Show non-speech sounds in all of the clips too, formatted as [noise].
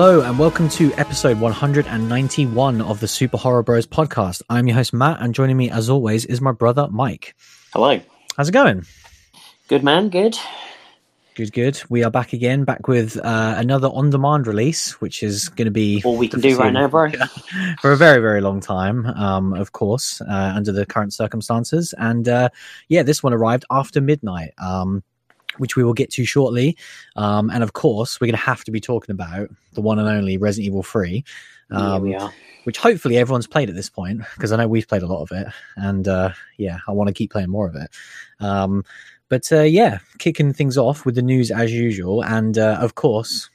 Hello, and welcome to episode 191 of the Super Horror Bros podcast. I'm your host, Matt, and joining me, as always, is my brother, Mike. Hello. How's it going? Good man, good. Good, good. We are back again, back with uh, another on demand release, which is going to be All we can do right now, bro. [laughs] for a very, very long time, um, of course, uh, under the current circumstances. And uh, yeah, this one arrived after midnight, um, which we will get to shortly. Um, and of course, we're going to have to be talking about the one and only Resident Evil 3. Um, are. which hopefully everyone's played at this point because I know we've played a lot of it, and uh, yeah, I want to keep playing more of it. Um, but uh, yeah, kicking things off with the news as usual, and uh, of course.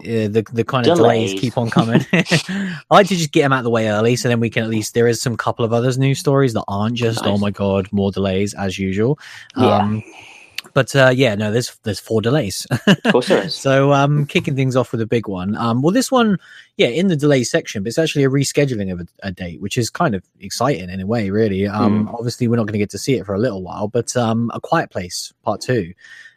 Uh, the the kind of delays. Delays. keep on coming. [laughs] I like to just get them out of the way early, so then we can at least there is some couple of others news stories that aren't just oh my god more delays as usual. Yeah. Um, but uh, yeah, no, there's there's four delays. Of course there is. [laughs] So, um, kicking things off with a big one. Um, well, this one, yeah, in the delay section, but it's actually a rescheduling of a, a date, which is kind of exciting in a way, really. Um, obviously, we're not going to get to see it for a little while, but um, A Quiet Place Part Two.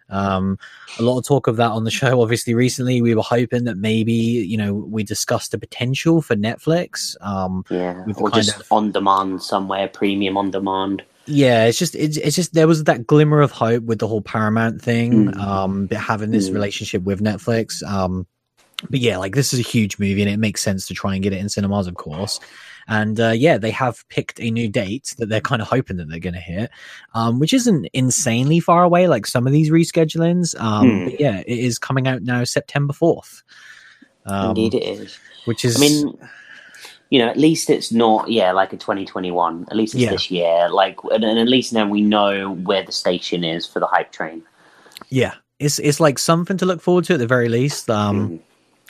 Um, a lot of talk of that on the show. [laughs] Obviously, recently we were hoping that maybe you know we discussed the potential for Netflix. Um, Yeah. Or just of- on demand somewhere, premium on demand. Yeah, it's just it's, it's just there was that glimmer of hope with the whole Paramount thing, Mm. um, but having this Mm. relationship with Netflix. Um, but yeah, like this is a huge movie, and it makes sense to try and get it in cinemas, of course. And uh, yeah, they have picked a new date that they're kind of hoping that they're going to hit, um, which isn't insanely far away, like some of these reschedulings. Um, Hmm. But yeah, it is coming out now, September fourth. Um, Indeed, it is. which is I mean, you know, at least it's not, yeah, like a 2021. At least it's Yeah. this year. Like, and, and at least now we know where the station is for the hype train. yeah, it's it's like something to look forward to at the very least. Um,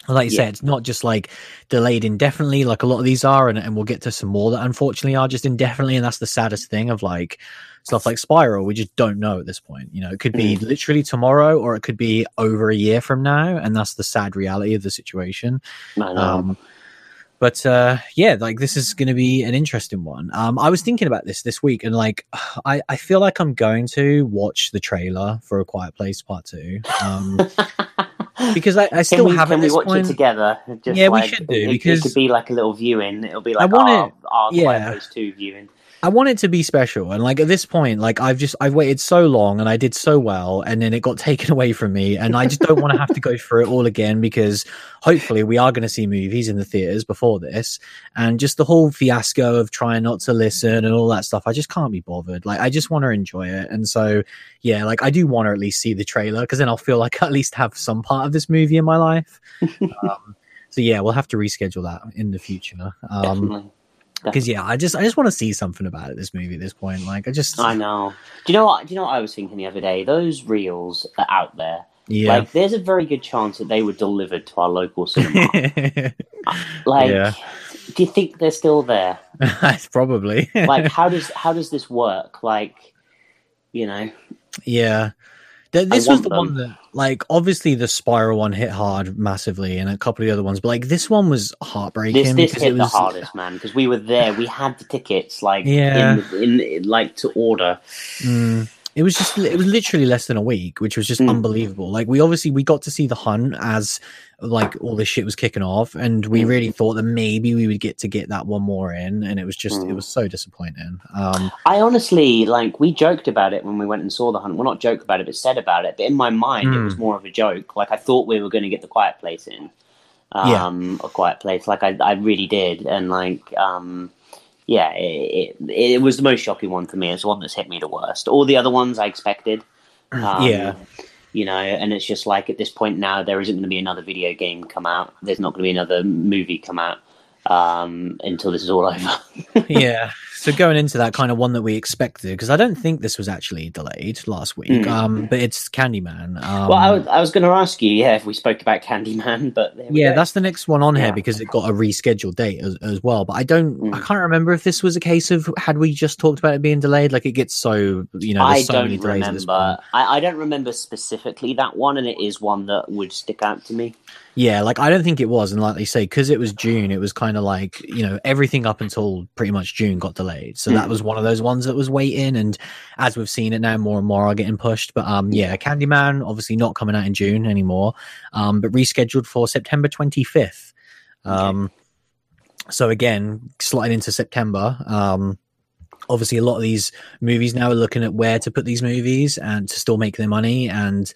Mm. like you Yeah. said, it's not just like delayed indefinitely, like a lot of these are, and, and we'll get to some more that unfortunately are just indefinitely, and that's the saddest thing of like stuff like Spiral. We just don't know at this point. You know, it could be literally tomorrow, or it could be over a year from now, and that's the sad reality of the situation. I know. Um, but uh, yeah, like this is going to be an interesting one. Um, I was thinking about this this week, and like, [sighs] I, I feel like I'm going to watch the trailer for A Quiet Place Part Two. Um, [laughs] because I, I can still we, have can we this watch point. it together? Just Yeah, we like, should do, it, because- it could be like a little viewing. It'll be I like want our, it- our yeah. Quiet Place 2 viewing. I want it to be special, and like at this point, like I've just I've waited so long, and I did so well, and then it got [laughs] taken away from me, and I just don't want to have to go through it all again because hopefully we are going to see movies in the theaters before this, and just the whole fiasco of trying not to listen and all that stuff. I just can't be bothered. Like I just want to enjoy it, and so yeah, like I do want to at least see the trailer because then I'll feel like I [laughs] at least have some part of this movie in my life. [laughs] um, so yeah, we'll have to reschedule that in the future. Um, Definitely. Because yeah, I just I just want to see something about it. This movie at this point, like I just I know. Do you know what? Do you know what I was thinking the other day? Those reels are out there. yeah, Like, there's a very good chance that they were delivered to our local cinema. [laughs] like, Yeah. do you think they're still there? [laughs] probably Like, how [laughs] does how does this work? Like, you know, yeah. Th- This was the one that, like, obviously the Spiral one hit hard massively, and a couple of the other ones, but like this one was heartbreaking. this this because hit it the hardest, man, because we were there. We had the tickets, like, Yeah. in, in like to order. Mm, it was just it was literally less than a week, which was just Mm. unbelievable. Like we obviously we got to see the hunt as like all this shit was kicking off, and we Mm. really thought that maybe we would get to get that one more in, and it was just it Mm. was so disappointing. Um, I honestly like we joked about it when we went and saw the hunt. Well, not joked about it, but said about it. But in my mind, it Hmm. was more of a joke. Like I thought we were going to get the Quiet Place in, Yeah. um, a Quiet Place. Like I, I really did, and like, um, yeah, it, it, it was the most shocking one for me. It's the one that's hit me the worst. All the other ones I expected. [clears throat] Um, Yeah. You know, and it's just like at this point now, there isn't going to be another video game come out. There's not going to be another movie come out um, until this is all over. [laughs] yeah. So going into that kind of one that we expected, because I don't think this was actually delayed last week. Mm. Um, but it's Candyman. Um, well, I was, I was going to ask you, yeah, if we spoke about Candyman, [laughs] but yeah, go. that's the next one on here because it got a rescheduled date as, as well. But I don't, I Mm. can't remember if this was a case of had we just talked about it being delayed. Like it gets so, you know, I so don't many delays at remember. I, I don't remember specifically that one, and it is one that would stick out to me. Yeah, like I don't think it was, and like they say, because it was June, it was kind of like you know everything up until pretty much June got delayed. Delayed. So that Mm. was one of those ones that was waiting. And as we've seen it now, more and more are getting pushed. But um, yeah, Candyman obviously not coming out in June anymore, um, but rescheduled for September 25th. Um, so again, sliding into September. Um, obviously, a lot of these movies now are looking at where to put these movies and to still make their money. And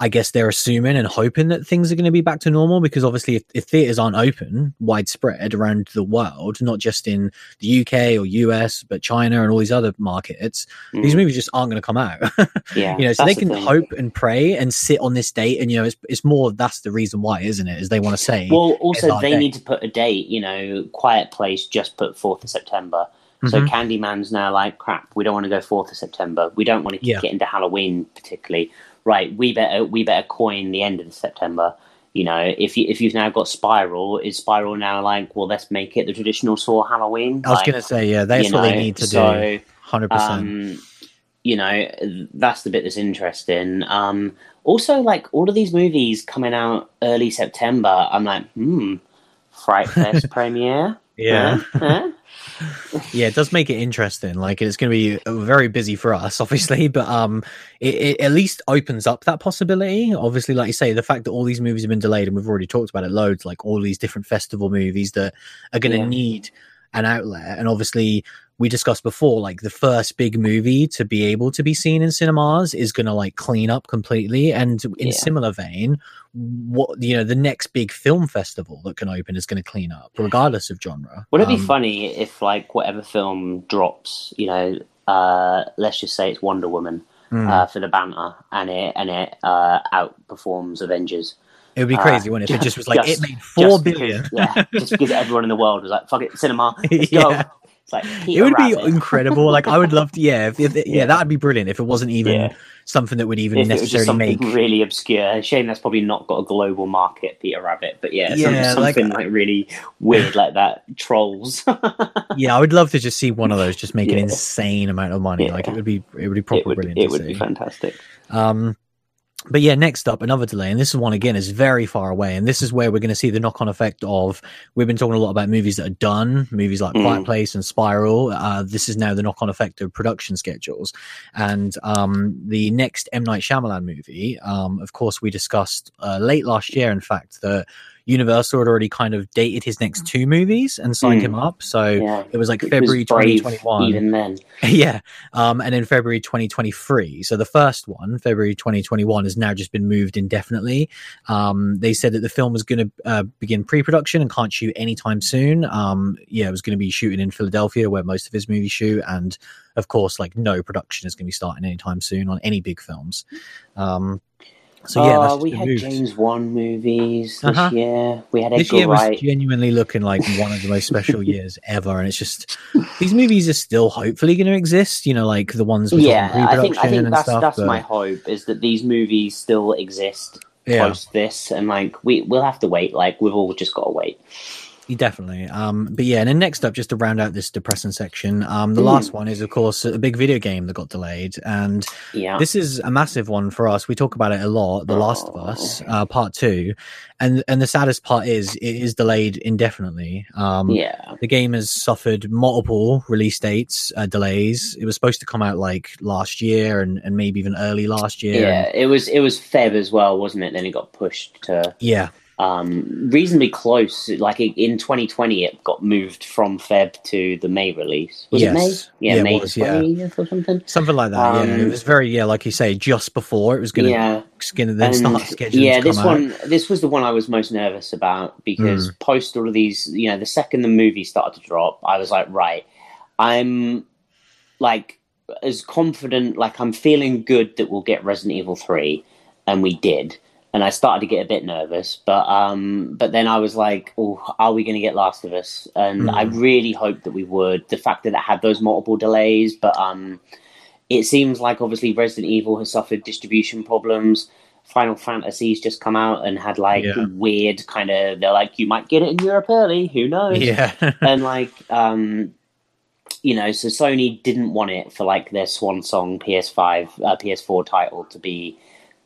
I guess they're assuming and hoping that things are going to be back to normal because obviously, if, if theaters aren't open widespread around the world, not just in the UK or US, but China and all these other markets, these Mm, movies just aren't going to come out. [laughs] yeah, you know, so they can thing. hope and pray and sit on this date. And, you know, it's, it's more that's the reason why, isn't it? Is they want to say, Well, also they day. need to put a date. You know, Quiet Place just put fourth of September. So Mhm. Candyman's now like crap. We don't want to go fourth of September. We don't want to Yeah. get into Halloween particularly. Right? We better we better coin the end of September. You know, if you if you've now got Spiral, is Spiral now like well let's make it the traditional Saw Halloween? I was Like, going to say, yeah, that's what they need to do. so, 100%. um, you know, that's the bit that's interesting. Um, also, like all of these movies coming out early September, I'm like, hmm, Fright Fest [laughs] premiere. yeah. Huh? Yeah, it does make it interesting. Like it's going to be very busy for us, [laughs] obviously, but um, it, it at least opens up that possibility. Obviously, like you say, the fact that all these movies have been delayed, and we've already talked about it loads, like all these different festival movies that are going to Yeah. need an outlet, and obviously. We discussed before, like the first big movie to be able to be seen in cinemas is going to like clean up completely. And in Yeah. similar vein, what you know, the next big film festival that can open is going to clean up, regardless of genre. Would it be Um, funny if, like, whatever film drops, you know, uh, let's just say it's Wonder Woman mm. uh, for the banter, and it and it uh, outperforms Avengers. It would be Uh, crazy, wouldn't it? If it just was like just- it made four billion. Just because- yeah, just because everyone in the world was like, "Fuck it, cinema, [laughs] let's go." It's like it Peter would be incredible. Like I would love to. Yeah, if, if, yeah, Yeah. that would be brilliant. If it wasn't even Yeah. something that would even if it was just necessarily something make. really obscure. Shame that's probably not got a global market, Peter Rabbit. But yeah, Yeah, like- something like, really weird like that. Trolls. [laughs] Yeah, I would love to just see one of those just make an insane amount of money. Like it would be, it would be proper it would, brilliant. it would see. be fantastic. Um, but yeah, next up, another delay, and this is one again is very far away, and this is where we're going to see the knock-on effect of. We've been talking a lot about movies that are done, movies like Quiet Mm. Place and Spiral. Uh, this is now the knock-on effect of production schedules, and um, the next M Night Shyamalan movie. Um, of course, we discussed uh, late last year, in fact, that Universal had already kind of dated his next two movies and signed Mm. him up. So Yeah. it was like It was February brave 2021. Even then, [laughs] yeah. Um, and in February 2023. So the first one, February 2021, has now just been moved indefinitely. Um, they said that the film was going to uh, begin pre production and can't shoot anytime soon. Um, yeah, it was going to be shooting in Philadelphia, where most of his movies shoot. And of course, like no production is going to be starting anytime soon on any big films. Um, so yeah, that's Oh, we had moved. James Wan movies this Uh-huh. year. We had This Edgar year was Wright. genuinely looking like one of the most special [laughs] years ever, and it's just these movies are still hopefully going to exist. You know, like the ones with Yeah, I think I think that's stuff. that's but- my hope is that these movies still exist yeah, post this, and like we we'll have to wait. Like we've all just got to wait. Definitely. Um, but yeah, and then next up, just to round out this depressing section, um, the last one is of course a big video game that got delayed, and Yeah, this is a massive one for us. We talk about it a lot. The Last of Us, uh, Part Two, and and the saddest part is it is delayed indefinitely. Um, yeah, the game has suffered multiple release dates uh, delays. It was supposed to come out like last year and, and maybe even early last year. yeah. and- It was it was Feb as well, wasn't it? Then it got pushed to yeah, um, reasonably close. Like in 2020, it got moved from Feb to the May release. Was Yes. it May? Yeah, Yeah, it May was, yeah. or something. something like that. yeah, it Um, was very yeah, like you say, just before it was going to Yeah, then And, start scheduling. yeah. This come out. one, this was the one I was most nervous about because Mm. post all of these, you know, the second the movie started to drop, I was like, right, I'm like as confident, like I'm feeling good that we'll get Resident Evil three, and we did. And I started to get a bit nervous, but um, but then I was like, "Oh, are we going to get Last of Us?" And Mm. I really hoped that we would. The fact that it had those multiple delays, but um, it seems like obviously Resident Evil has suffered distribution problems. Final Fantasy's just come out and had like Yeah. weird kind of. They're like, you might get it in Europe early. Who knows? yeah, [laughs] and like um you know so sony didn't want it for like their swan song ps5 uh, ps4 title to be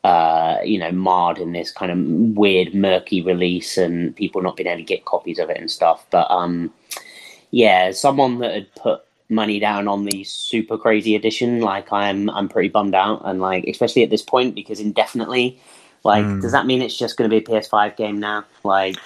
uh you know marred in this kind of weird murky release and people not being able to get copies of it and stuff but um yeah someone that had put money down on the super crazy edition. Like I'm I'm pretty bummed out, and like especially at this point because indefinitely. Like, Mm. does that mean it's just going to be a PS5 game now? Like,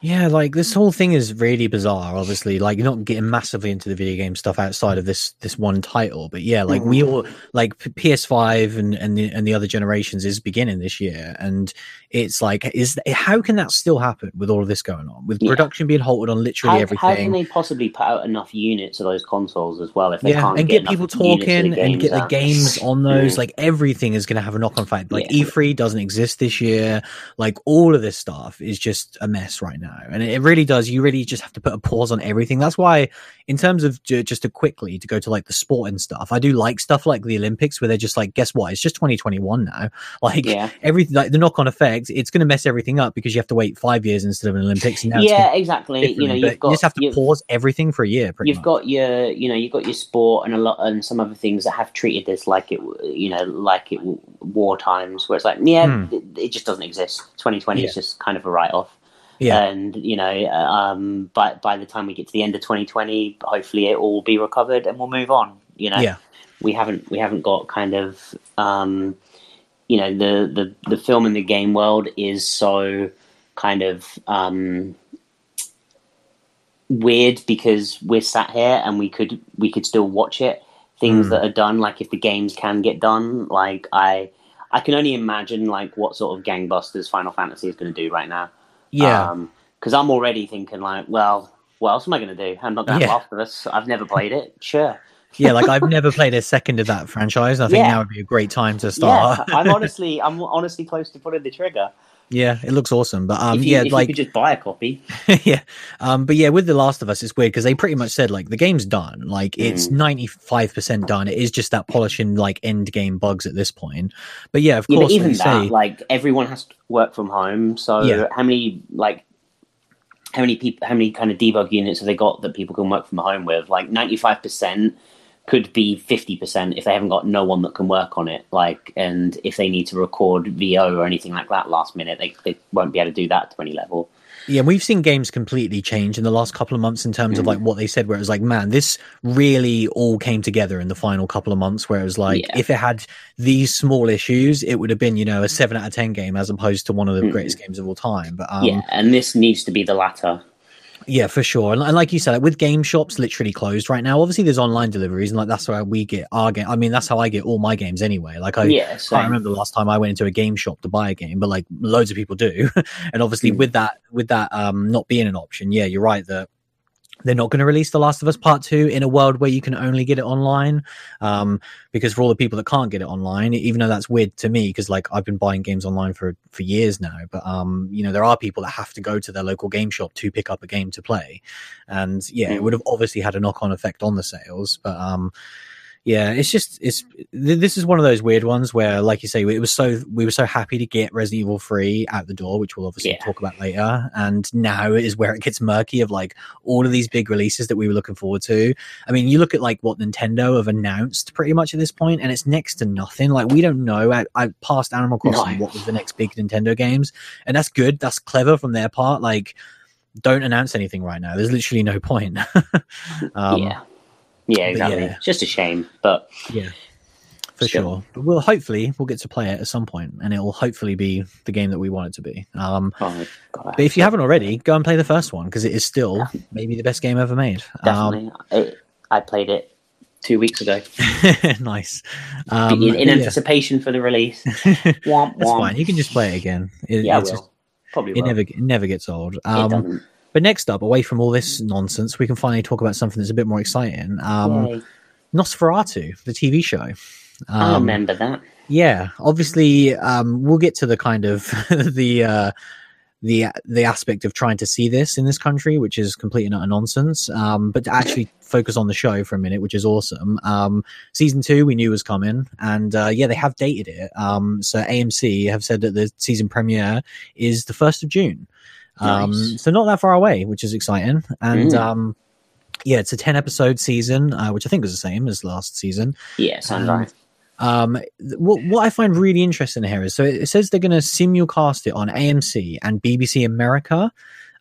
Yeah, like this whole thing is really bizarre. Obviously, like you're not getting massively into the video game stuff outside of this this one title, but yeah, like we all like PS5 and and the and the other generations is beginning this year, and it's like is how can that still happen with all of this going on with Yeah. production being halted on literally how, everything? how can they possibly put out enough units of those consoles as well if they yeah, can't and get, get, people enough units of talking and get the games [laughs] on those. Mm. Like everything is going to have a knock on effect. Like Yeah. E3 doesn't exist this year. Like all of this stuff is just a mess right now, and it, really does. You really just have to put a pause on everything. That's why, in terms of ju- just to quickly to go to like the sport and stuff, I do like stuff like the Olympics where they're just like, guess what? It's just 2021 now. [laughs] Like Yeah, everything, like the knock on effect, it's going to mess everything up because you have to wait five years instead of an Olympics. Yeah, exactly. You know, you've got you just have to pause everything for a year. Pretty you've much. got your you know you've got your sport and a lot and some other things that have treated this like it you know like it war times where it's like yeah Hmm. it, it just doesn't exist 2020 Yeah. is just kind of a write-off yeah. and you know um by by the time we get to the end of 2020 hopefully it all will be recovered and we'll move on you know Yeah. we haven't we haven't got kind of um you know the the the film and the game world is so kind of um weird because we're sat here and we could we could still watch it things Mm. that are done like if the games can get done like i i can only imagine like what sort of gangbusters final fantasy is going to do right now yeah. Um, because i'm already thinking like well what else am i going to do i'm not going to Yeah. Last of Us. i've never played it sure yeah, like I've [laughs] never played a second of that franchise. I think Yeah. now would be a great time to yeah start. i'm [laughs] honestly i'm honestly close to pulling the trigger Yeah, it looks awesome. But um, if you, yeah, if like you could just buy a copy [laughs] yeah, um, but yeah, with The Last of Us, it's weird because they pretty much said like the game's done, like it's Mm. ninety five percent done. It is just that polishing like end game bugs at this point. But yeah, of Yeah, course, like even that, say, like everyone has to work from home. So Yeah. how many like how many people, how many kind of debug units have they got that people can work from home with? Like ninety five percent could be fifty percent if they haven't got no one that can work on it. Like, and if they need to record VO or anything like that last minute, they they won't be able to do that to any level. yeah, we've seen games completely change in the last couple of months in terms of Mm. like what they said. Where it was like, man, this really all came together in the final couple of months. Where it was like, Yeah. if it had these small issues, it would have been you know a seven out of ten game as opposed to one of the Mm. greatest games of all time. But um, yeah, and this needs to be the latter. Yeah, for sure. And, and like you said, like, with game shops literally closed right now, obviously there's online deliveries, and like that's where we get our game. I mean, that's how I get all my games anyway. Like I yeah, can't remember the last time I went into a game shop to buy a game, but like loads of people do. [laughs] and obviously Mm. with that, with that um not being an option, yeah, you're right that they're not going to release The Last of Us Part Two in a world where you can only get it online. Um, because for all the people that can't get it online, even though that's weird to me, because like I've been buying games online for for years now, but um, you know, there are people that have to go to their local game shop to pick up a game to play, and yeah, it Mm. would have obviously had a knock on effect on the sales, but um. Yeah, it's just it's th- this is one of those weird ones where, like you say, it was so we were so happy to get Resident Evil Three out the door, which we'll obviously Yeah. talk about later, and now is where it gets murky of like all of these big releases that we were looking forward to. I mean, you look at like what Nintendo have announced pretty much at this point, and it's next to nothing. Like we don't know. I, I past Animal Crossing, No. what was the next big Nintendo games, and that's good. That's clever from their part. Like, don't announce anything right now. There's literally no point. [laughs] um, yeah, yeah, exactly. yeah. It's just a shame, but yeah, for Still. sure. But we'll hopefully we'll get to play it at some point, and it will hopefully be the game that we want it to be. Um, oh, God, but if you haven't already, go and play the first one because it is still maybe the best game ever made. Um, definitely, I, I played it two weeks ago. [laughs] nice. Um, in, in yeah. anticipation for the release. [laughs] That's Womp, womp. fine. You can just play it again. It, Yeah, I will. just- Probably it will. never it never gets old. it Um. But next up, away from all this nonsense, we can finally talk about something that's a bit more exciting. Um, Yay. Nosferatu, the TV show. I Um, remember that. Yeah, obviously, um, we'll get to the kind of [laughs] the uh, the the aspect of trying to see this in this country, which is complete and utter nonsense. Um, but to actually focus on the show for a minute, which is awesome. Um, season two, we knew was coming, and uh, yeah, they have dated it. Um, so AMC have said that the season premiere is the first of June. Um, Nice. so not that far away, which is exciting. And Mm. um, yeah, it's a ten episode season, uh, which I think was the same as last season. Yeah, sounds um, right. Um, what what I find really interesting here is so it, says they're going to simulcast it on AMC and BBC America.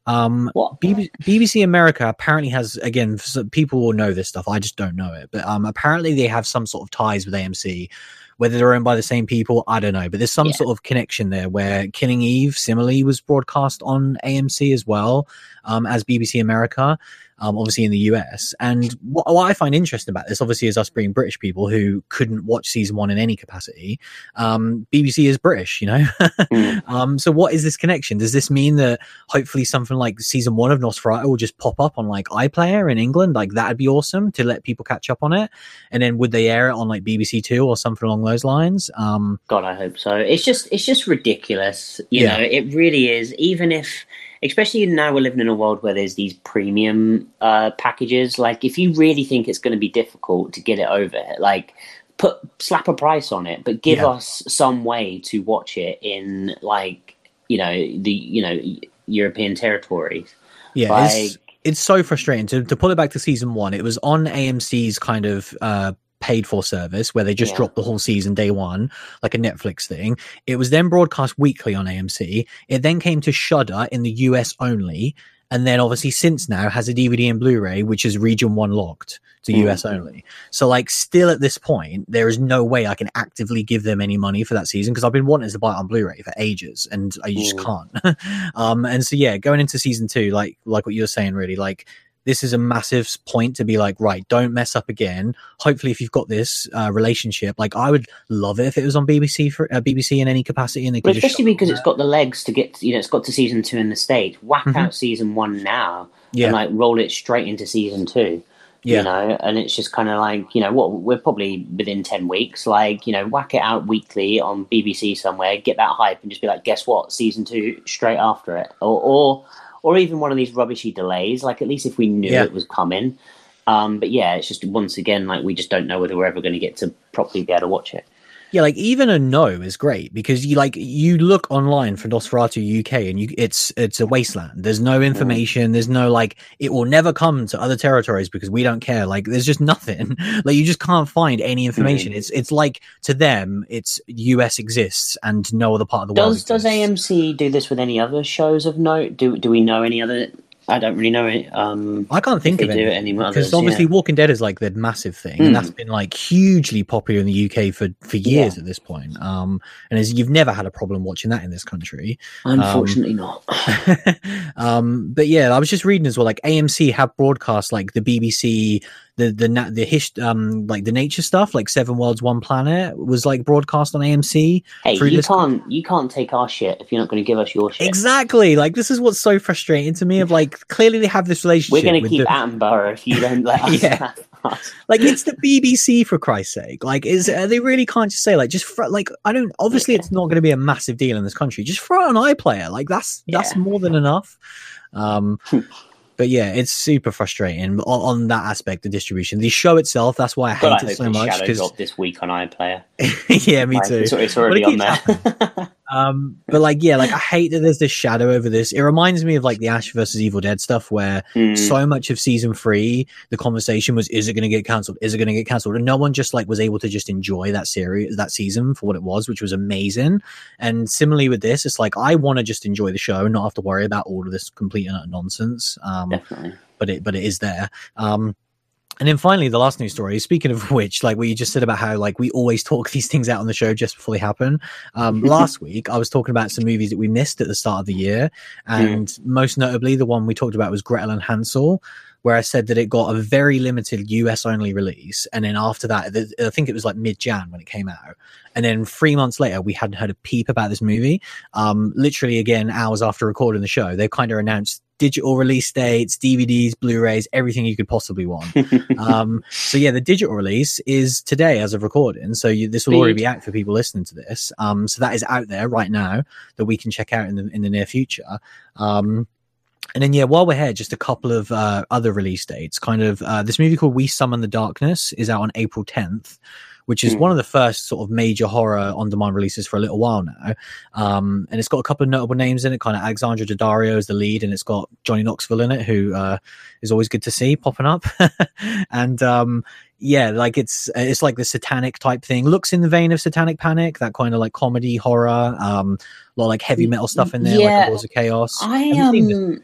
Um, What? BBC, BBC America apparently has again people will know this stuff. I just don't know it, but um, apparently they have some sort of ties with AMC. Whether they're owned by the same people, I don't know. But there's some Yeah. sort of connection there where Killing Eve similarly was broadcast on AMC as well um, as BBC America, um, obviously in the US. And what, what I find interesting about this, obviously, is us being British people who couldn't watch season one in any capacity. Um, BBC is British, you know. Mm. [laughs] um, so what is this connection? Does this mean that hopefully something like season one of Nosferatu will just pop up on like iPlayer in England? Like that'd be awesome to let people catch up on it. And then would they air it on like BBC Two or something along those lines? Um, God, I hope so. It's just it's just ridiculous. You Yeah. know, it really is. Even if, especially now we're living in a world where there's these premium uh, packages. Like, if you really think it's going to be difficult to get it over, like put slap a price on it, but give Yeah. us some way to watch it in like you know the you know European territories. yeah, it's, it's so frustrating to to pull it back to season one. It was on AMC's kind of uh paid for service where they just Yeah. dropped the whole season day one, like a Netflix thing. It was then broadcast weekly on AMC. It then came to Shudder in the US only. And then obviously since now has a DVD and Blu-ray, which is region one locked to Mm. US only. So like still at this point, there is no way I can actively give them any money for that season because I've been wanting to buy it on Blu-ray for ages and I just Mm. can't. [laughs] um, and so yeah, going into season two, like like what you were saying, really, like this is a massive point to be like, right, don't mess up again. Hopefully, if you've got this uh, relationship, like I would love it if it was on BBC for uh, BBC in any capacity, and they Well, especially because it's got the legs to get, you know, it's got to season two in the States. Whack Mhm. out season one now yeah, and like roll it straight into season two. yeah, You know, and it's just kind of like, you know, what we're probably within 10 weeks, like, you know, whack it out weekly on BBC somewhere, get that hype and just be like, guess what? Season two straight after it. Or, or, or even one of these rubbishy delays. Like, at least if we knew Yeah. it was coming. Um, but yeah, it's just once again, like, we just don't know whether we're ever going to get to properly be able to watch it. Yeah. Like even a no is great because you like you look online for Nosferatu UK and you it's it's a wasteland. There's no mm. information. There's no like it will never come to other territories because we don't care. Like there's just [laughs] nothing. like you just can't find any mm. information. It's it's like to them it's US exists and no other part of the world. Does does. AMC do this with any other shows of note? Do do we know any other? I don't really know it. Um, I can't think of it anymore. because obviously yeah. Walking Dead is like the massive thing, Mm. and that's been like hugely popular in the UK for for years at this point. Um, and as you've never had a problem watching that in this country. unfortunately not. [laughs] [laughs] um, but yeah, I was just reading as well. Like AMC have broadcast like the BBC, the the na- the hist- um like the nature stuff, like Seven Worlds, One Planet was like broadcast on AMC. Hey, you this- can't you can't take our shit if you're not going to give us your shit. Exactly. Like this is what's so frustrating to me. Of like [laughs] clearly they have this relationship. We're going to keep the- Attenborough if you don't let [laughs] us. Yeah. like it's the BBC for Christ's sake. Like is uh, they really can't just say like just fr- like I don't obviously Yeah. it's not going to be a massive deal in this country. Just throw it on iPlayer. Like that's that's Yeah. more than enough. Um [laughs] but yeah, it's super frustrating on, on that aspect of distribution. The show itself, that's why I I hate hope it so much Shadow because dropped this week on iPlayer. [laughs] yeah, me Like, too. It's, it's already it on keeps there. [laughs] [laughs] Um, but like, yeah, like I hate that there's this shadow over this. It reminds me of like the Ash versus Evil Dead stuff, where Mm, so much of season three, the conversation was, is it going to get cancelled? Is it going to get cancelled? And no one just like was able to just enjoy that series, that season for what it was, which was amazing. And similarly with this, it's like, I want to just enjoy the show and not have to worry about all of this complete and utter nonsense. Um, definitely. but it, but it is there. Um, and then finally, the last news story. Speaking of which, like what you just said about how like we always talk [laughs] these things out on the show just before they happen. Um, [laughs] last week, I was talking about some movies that we missed at the start of the year, and most notably, the one we talked about was Gretel and Hansel, where I said that it got a very limited US only release, and then after that, th- I think it was like mid Jan when it came out, and then three months later, we hadn't heard a peep about this movie. Um, literally, again, hours after recording the show, they kind of announced digital release dates, DVDs, Blu-rays, everything you could possibly want. [laughs] um, so yeah, the digital release is today as of recording. So you, this will already be out for people listening to this. Um, so that is out there right now that we can check out in the in the near future. Um, and then yeah, while we're here, just a couple of uh, other release dates. Kind of uh, this movie called We Summon the Darkness is out on April 10th. Which is Hmm. one of the first sort of major horror on demand releases for a little while now. Um, and it's got a couple of notable names in it, kind of Alexandra Daddario is the lead, and it's got Johnny Knoxville in it, who uh, is always good to see popping up. [laughs] and um, yeah, like it's it's like the satanic type thing. Looks in the vein of Satanic Panic, that kind of like comedy horror. Um, a lot of like heavy metal stuff in there, like Yeah. a Lords of Chaos. I Have you seen this? um,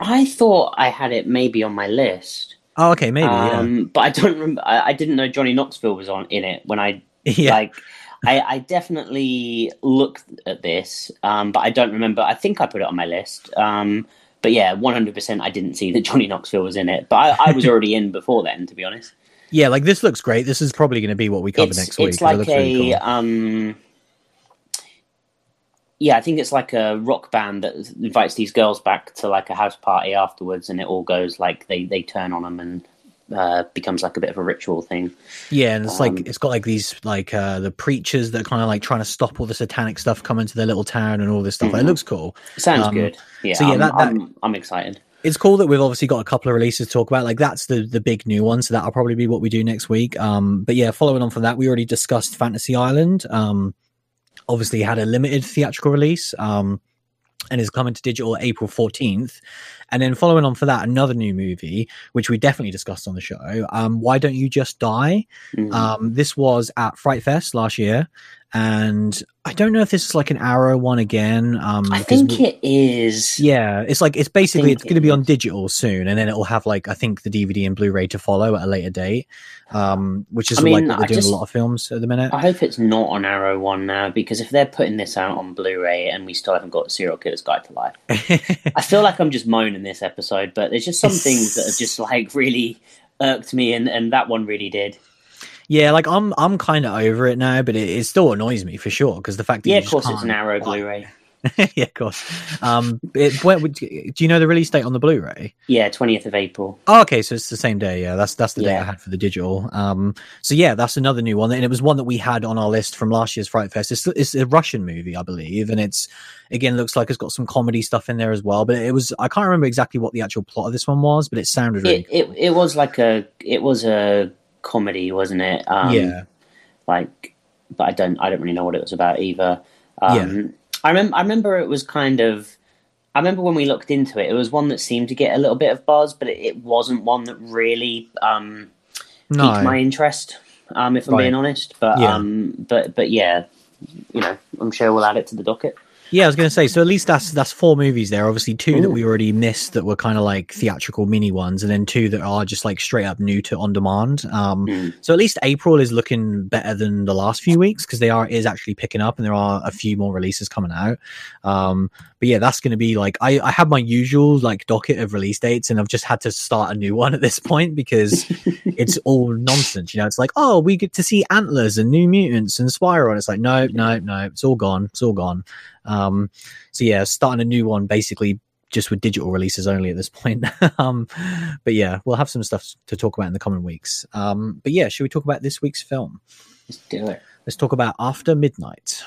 I thought I had it maybe on my list. Oh, okay, maybe. Um, But I don't remember. I, I didn't know Johnny Knoxville was on in it when I yeah. [laughs] yeah. like. I, I definitely looked at this, um, but I don't remember. I think I put it on my list. Um, but yeah, one hundred percent, I didn't see that Johnny Knoxville was in it. But I, I was already in before then, to be honest. [laughs] yeah, like this looks great. This is probably going to be what we cover it's, next week. It's 'cause it like looks really a cool. um, yeah, I think it's like a rock band that invites these girls back to like a house party afterwards, and it all goes like they they turn on them and uh, becomes like a bit of a ritual thing. Yeah, and it's like Um, it's got like these like uh the preachers that are kind of like trying to stop all the satanic stuff coming to their little town and all this stuff. It Mhm. looks cool. Sounds Um, good. Yeah, so yeah, I'm, that- that- I'm, I'm excited. It's cool that we've obviously got a couple of releases to talk about. Like that's the the big new one, so that'll probably be what we do next week. Um, but yeah, following on from that, we already discussed Fantasy Island. Um, obviously had a limited theatrical release. Um, and is coming to digital April 14th. And then following on for that, another new movie, which we definitely discussed on the show. Um, Why Don't You Just Die? Mhm. Um, this was at Fright Fest last year, and I don't know if this is like an Arrow one again. Um, I think it is. yeah, it's like it's basically it's going to be on digital soon, and then it will have like I think the DVD and Blu-ray to follow at a later date, um, which is I like mean, what they're I doing just- a lot of films at the minute. I hope it's not on Arrow One now because if they're putting this out on Blu-ray and we still haven't got Serial Killer's Guide to Life, [laughs] I feel like I'm just moaning this episode. But there's just some things that have [laughs] just like really irked me, and, and that one really did. Yeah, like I'm I'm kind of over it now, but it, it still annoys me for sure because the fact that Yeah, you of course it's an Arrow Blu-ray. [laughs] yeah, of course. Um, it, when, would- do you know the release date on the Blu-ray? Yeah, 20th of April. Oh, okay, so it's the same day. Yeah, that's that's the day I had for the digital. Um, so yeah, that's another new one, and it was one that we had on our list from last year's Fright Fest. It's, it's a Russian movie, I believe, and it's again looks like it's got some comedy stuff in there as well. But it was I can't remember exactly what the actual plot of this one was, but it sounded really It, it it was like a it was a comedy, wasn't it? Um, yeah, like but I don't I don't really know what it was about either. Um, I remember I remember it was kind of I remember when we looked into it, it was one that seemed to get a little bit of buzz, but it, it wasn't one that really um, piqued my interest. Um, if I'm Right. being honest, but Yeah. um, but but yeah, you know, I'm sure we'll add it to the docket. Yeah, I was going to say. So at least that's that's four movies there. Obviously, two that we already missed that were kind of like theatrical mini ones, and then two that are just like straight up new to on demand. Um, Mm. so at least April is looking better than the last few weeks because they are is actually picking up, and there are a few more releases coming out. Um, but yeah, that's going to be like I I have my usual like docket of release dates, and I've just had to start a new [laughs] one at this point because it's [laughs] all nonsense. You know, it's like oh we get to see antlers and New Mutants and Spiral, and it's like no no no, it's all gone, it's all gone. Um, so yeah, starting a new one basically just with digital releases only at this point. [laughs] um, but yeah, we'll have some stuff to talk about in the coming weeks. Um, but yeah, should we talk about this week's film? Let's do it. Let's talk about After Midnight.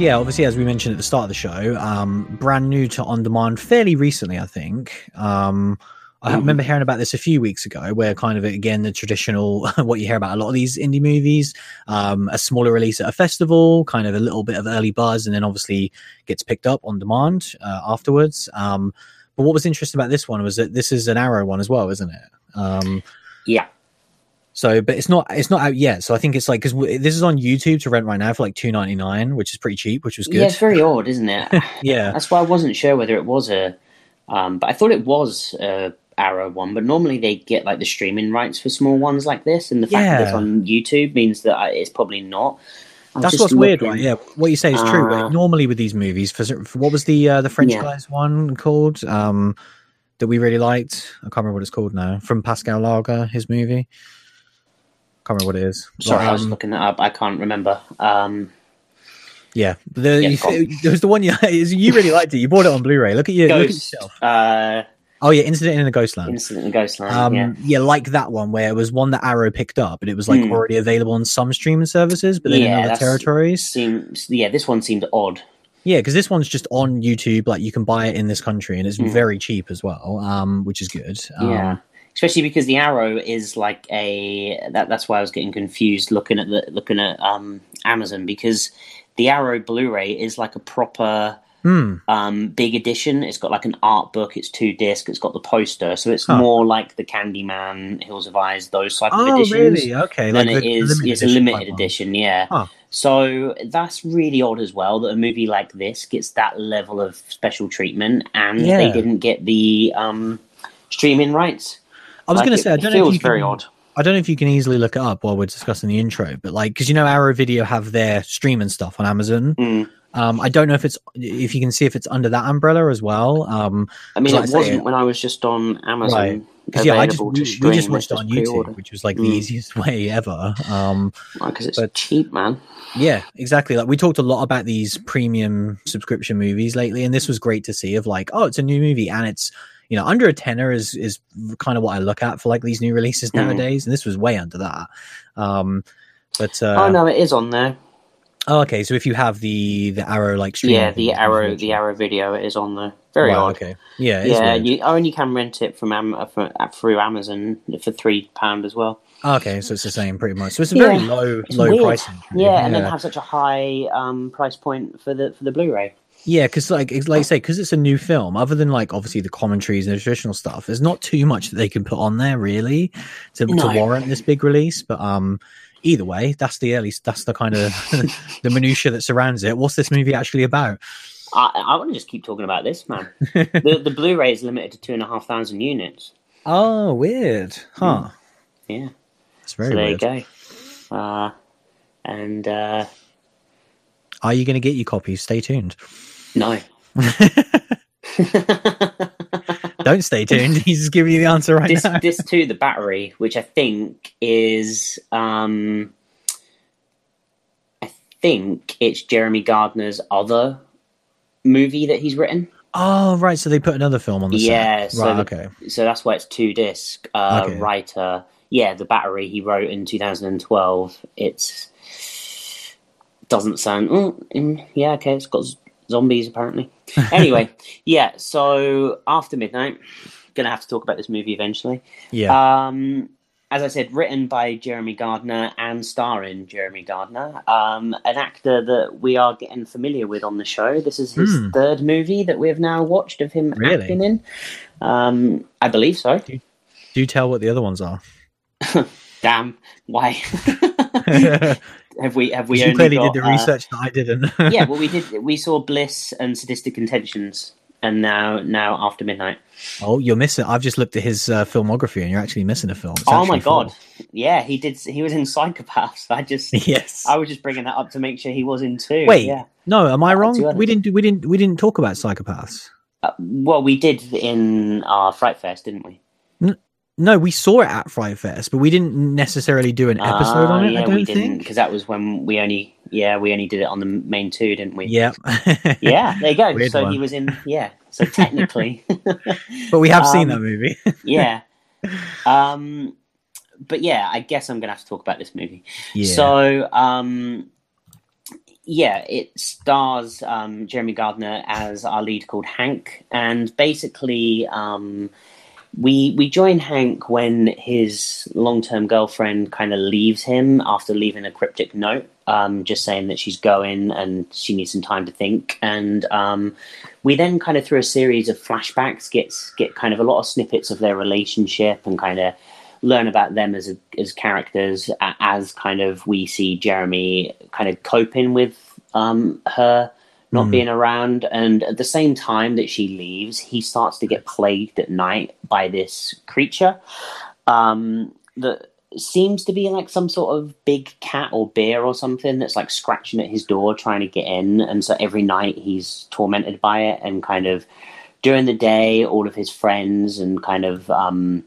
So yeah, obviously, as we mentioned at the start of the show, um, brand new to on demand, fairly recently, I think. Um, I Mhm. remember hearing about this a few weeks ago, where kind of again the traditional [laughs] what you hear about a lot of these indie movies, um, a smaller release at a festival, kind of a little bit of early buzz, and then obviously gets picked up on demand uh, afterwards. Um, but what was interesting about this one was that this is an Arrow one as well, isn't it? Um, Yeah, so, but it's not it's not out yet. So I think it's like because w- this is on YouTube to rent right now for like two ninety nine, which is pretty cheap, which was good. yeah, it's very odd, isn't it? [laughs] yeah. That's why I wasn't sure whether it was a, um, but I thought it was a Arrow one. But normally they get like the streaming rights for small ones like this, and the fact that it's on YouTube means that I, it's probably not. I was That's what's weird, right? Yeah, what you say is true. Uh, but normally with these movies, for, for what was the uh, the French Yeah. guys one called um, that we really liked? I can't remember what it's called now. From Pascal Laugier, his movie. Can't remember what it is. Sorry, I was um, looking that up. I can't remember. Um, yeah, the, Yeah, you, there was the one you [laughs] you really liked it. You bought it on Blu-ray. Look at you. Look at yourself. uh, Oh yeah, Incident in the Ghostland. Incident in Ghostland. Um, yeah. yeah. like that one where it was one that Arrow picked up, but it was like Hmm. already available on some streaming services, but then in Yeah, other that's- territories. Seems yeah. This one seemed odd. Yeah, because this one's just on YouTube. Like you can buy it in this country, and it's Hmm. very cheap as well, um, which is good. Um, yeah. Especially because the Arrow is like a that. That's why I was getting confused looking at the looking at um, Amazon because the Arrow Blu-ray is like a proper Hmm. um, big edition. It's got like an art book. It's two disc. It's got the poster, so it's Huh. more like the Candyman, Hills Have Eyes, those type of Oh, editions. really? Okay. Than like it is. It's a limited edition, yeah. Huh. So that's really odd as well that a movie like this gets that level of special treatment, and Yeah. they didn't get the um, streaming rights. I was Like, going to it- say, I it don't know if you can, very odd. I don't know if you can easily look it up while we're discussing the intro, but like, because you know, Arrow Video have their streaming stuff on Amazon. Mm. Um, I don't know if it's if you can see if it's under that umbrella as well. Um, I mean, it wasn't when I was just on Amazon. Right. because yeah, I just we, we just watched it on YouTube, pre-order. which was like the Mm. easiest [laughs] way ever. Um, because it's but- cheap, man. yeah, exactly. Like we talked a lot about these premium subscription movies lately, and this was great to see. Of like, oh, it's a new movie, and it's you know under a tenner is is kind of what I look at for like these new releases Mhm. nowadays, and this was way under that. Um, but uh, oh no, it is on there. oh, okay, so if you have the the Arrow like streaming, Yeah, the arrow, the arrow video is on there. Very Wow, odd. Okay, yeah, Yeah, you oh, and you can rent it from Am- uh, uh, through Amazon for three pound as well. okay, so it's the same pretty much. So it's a very Yeah, low It's low weird. price. Yeah, and then have such a high um, price point for the for the Blu-ray. Yeah, because like it's like I say, because it's a new film. Other than like obviously the commentaries and the traditional stuff, there's not too much that they can put on there really to, No. to warrant this big release. But um, either way, that's the early that's the kind of [laughs] [laughs] the minutia that surrounds it. What's this movie actually about? I, I want to just keep talking about this, man. [laughs] the the Blu-ray is limited to two and a half thousand units. oh, weird, huh? Yeah, That's very so there weird. you go. Uh, and uh, Are you going to get your copies? Stay tuned. No. [laughs] Don't stay tuned. He's giving you the answer right this now. this too the battery which i think is um i think it's jeremy gardner's other movie that he's written Oh, right. So they put another film on the Yeah, set. so Right. the- okay. so that's why it's two disc uh Okay. writer yeah the battery he wrote in 2012 it's doesn't sound mm, mm, yeah okay it's got zombies apparently [laughs] anyway yeah so after midnight gonna have to talk about this movie eventually Yeah. Um, as I said, written by Jeremy Gardner and starring Jeremy Gardner, um, an actor that we are getting familiar with on the show. This is his Hmm. third movie that we have now watched of him Really? acting in. Um, I believe so. Do you tell what the other ones are. [laughs] Damn, why [laughs] have we have we you clearly got, did the uh, research that I didn't. [laughs] yeah, well, we did. We saw Bliss and Sadistic Intentions, and now now After Midnight. Oh, you're missing. I've just looked at his uh, filmography, and you're actually missing a film. It's oh my god, yeah, he did. He was in Psychopaths. I just. [laughs] Yes. I was just bringing that up to make sure he was in too. Wait, yeah. no, am I wrong? We didn't. Do, we didn't. We didn't talk about psychopaths. Uh, well, we did in our Fright Fest, didn't we? No, we saw it at Fright Fest, but we didn't necessarily do an episode Ah, on it. Yeah, I don't we didn't think. because that was when we only yeah we only did it on the main two, didn't we? Yeah. [laughs] Yeah, there you go. Weird so one. he was in. Yeah, so technically, [laughs] [laughs] but we have seen Um, that movie. yeah. Um, but yeah, I guess I'm gonna have to talk about this movie. yeah. So, um, yeah, it stars um, Jeremy Gardner as our lead called Hank, and basically, um, we we join Hank when his long term girlfriend kind of leaves him after leaving a cryptic note, um, just saying that she's going and she needs some time to think, and um, we then kind of through a series of flashbacks gets get kind of a lot of snippets of their relationship and kind of learn about them as as characters as kind of we see Jeremy kind of coping with um, her not Mhm. being around, and at the same time that she leaves, he starts to get plagued at night by this creature um, that seems to be like some sort of big cat or bear or something that's like scratching at his door trying to get in, and so every night he's tormented by it and kind of during the day all of his friends and kind of um,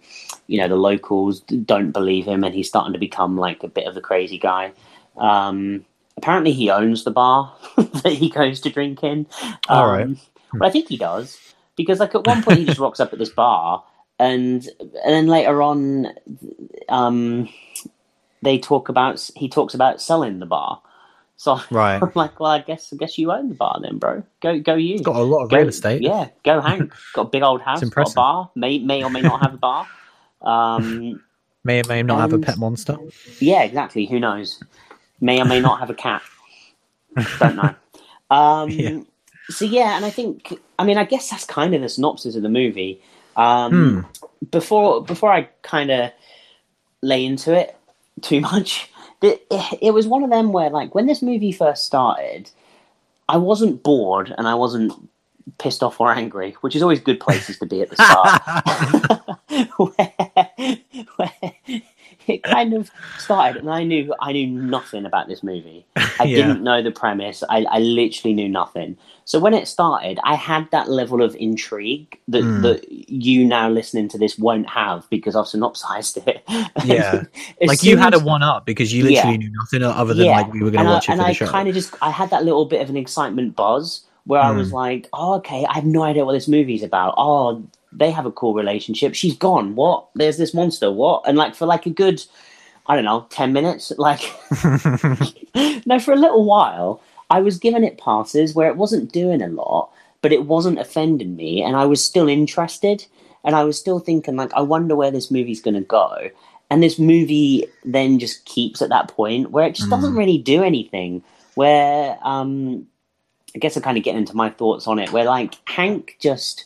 you know the locals don't believe him and he's starting to become like a bit of a crazy guy um, apparently he owns the bar [laughs] that he goes to drink in All right. Um, but i think he does because like at one point he just rocks up at this bar and and then later on um, they talk about he talks about selling the bar so [laughs] right. i'm like well i guess i guess you own the bar then bro go go you Got a lot of Go- real estate. Yeah, go Hank. [laughs] Got a big old house, got a bar. May may or may not have a bar. Um, may or may not have a pet monster. yeah, exactly. Who knows? May or may not have a cat. [laughs] Don't know. Um, Yeah. So yeah, and I think I mean I guess that's kind of the synopsis of the movie. Um, Before before I kind of lay into it too much, it, it was one of them where like when this movie first started, I wasn't bored and I wasn't pissed off or angry, which is always good places to be at the start. [laughs] [laughs] where, where [laughs] it kind of started, and I knew I knew nothing about this movie. I Yeah. didn't know the premise. I, I literally knew nothing. So when it started, I had that level of intrigue that Mm. that you now listening to this won't have because I've synopsized it. [laughs] Yeah. Like you had a one up because you literally Yeah. knew nothing other than Yeah. like we were going to I- watch it and I kind of just I had that little bit of an excitement buzz where I was Mm. like, oh, okay, I have no idea what this movie's about. Oh, they have a cool relationship. She's gone. What? There's this monster. What? And like for like a good, I don't know, ten minutes. Like [laughs] [laughs] no, for a little while, I was giving it passes where it wasn't doing a lot, but it wasn't offending me, and I was still interested, and I was still thinking like, I wonder where this movie's going to go. And this movie then just keeps at that point where it just doesn't Mm. really do anything. Where um, I guess I'm kind of getting into my thoughts on it. Where like Hank just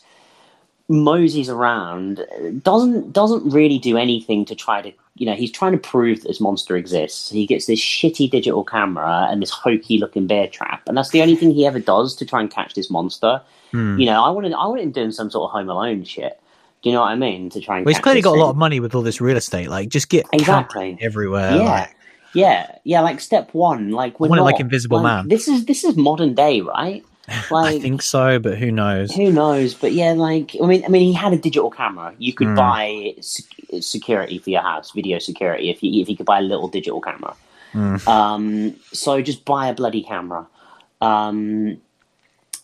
moseys around, doesn't doesn't really do anything to try to you know he's trying to prove that this monster exists. He gets this shitty digital camera and this hokey looking bear trap, and that's the only thing he ever does to try and catch this monster. Hmm. You know, I wanted I wanted him doing some sort of Home Alone shit. Do you know what I mean? To try and Well, he's clearly got a lot of money with all this real estate. Like, just get Exactly. everywhere. Yeah. like- Yeah, yeah, like step one, like we're want it like not- Invisible Man. This is this is modern day, right? I think so, but who knows? who knows? But yeah, like I mean, I mean, he had a digital camera. You could Mm. buy sec- security for your house, video security, if you if you could buy a little digital camera. Mm. Um, so just buy a bloody camera. Um,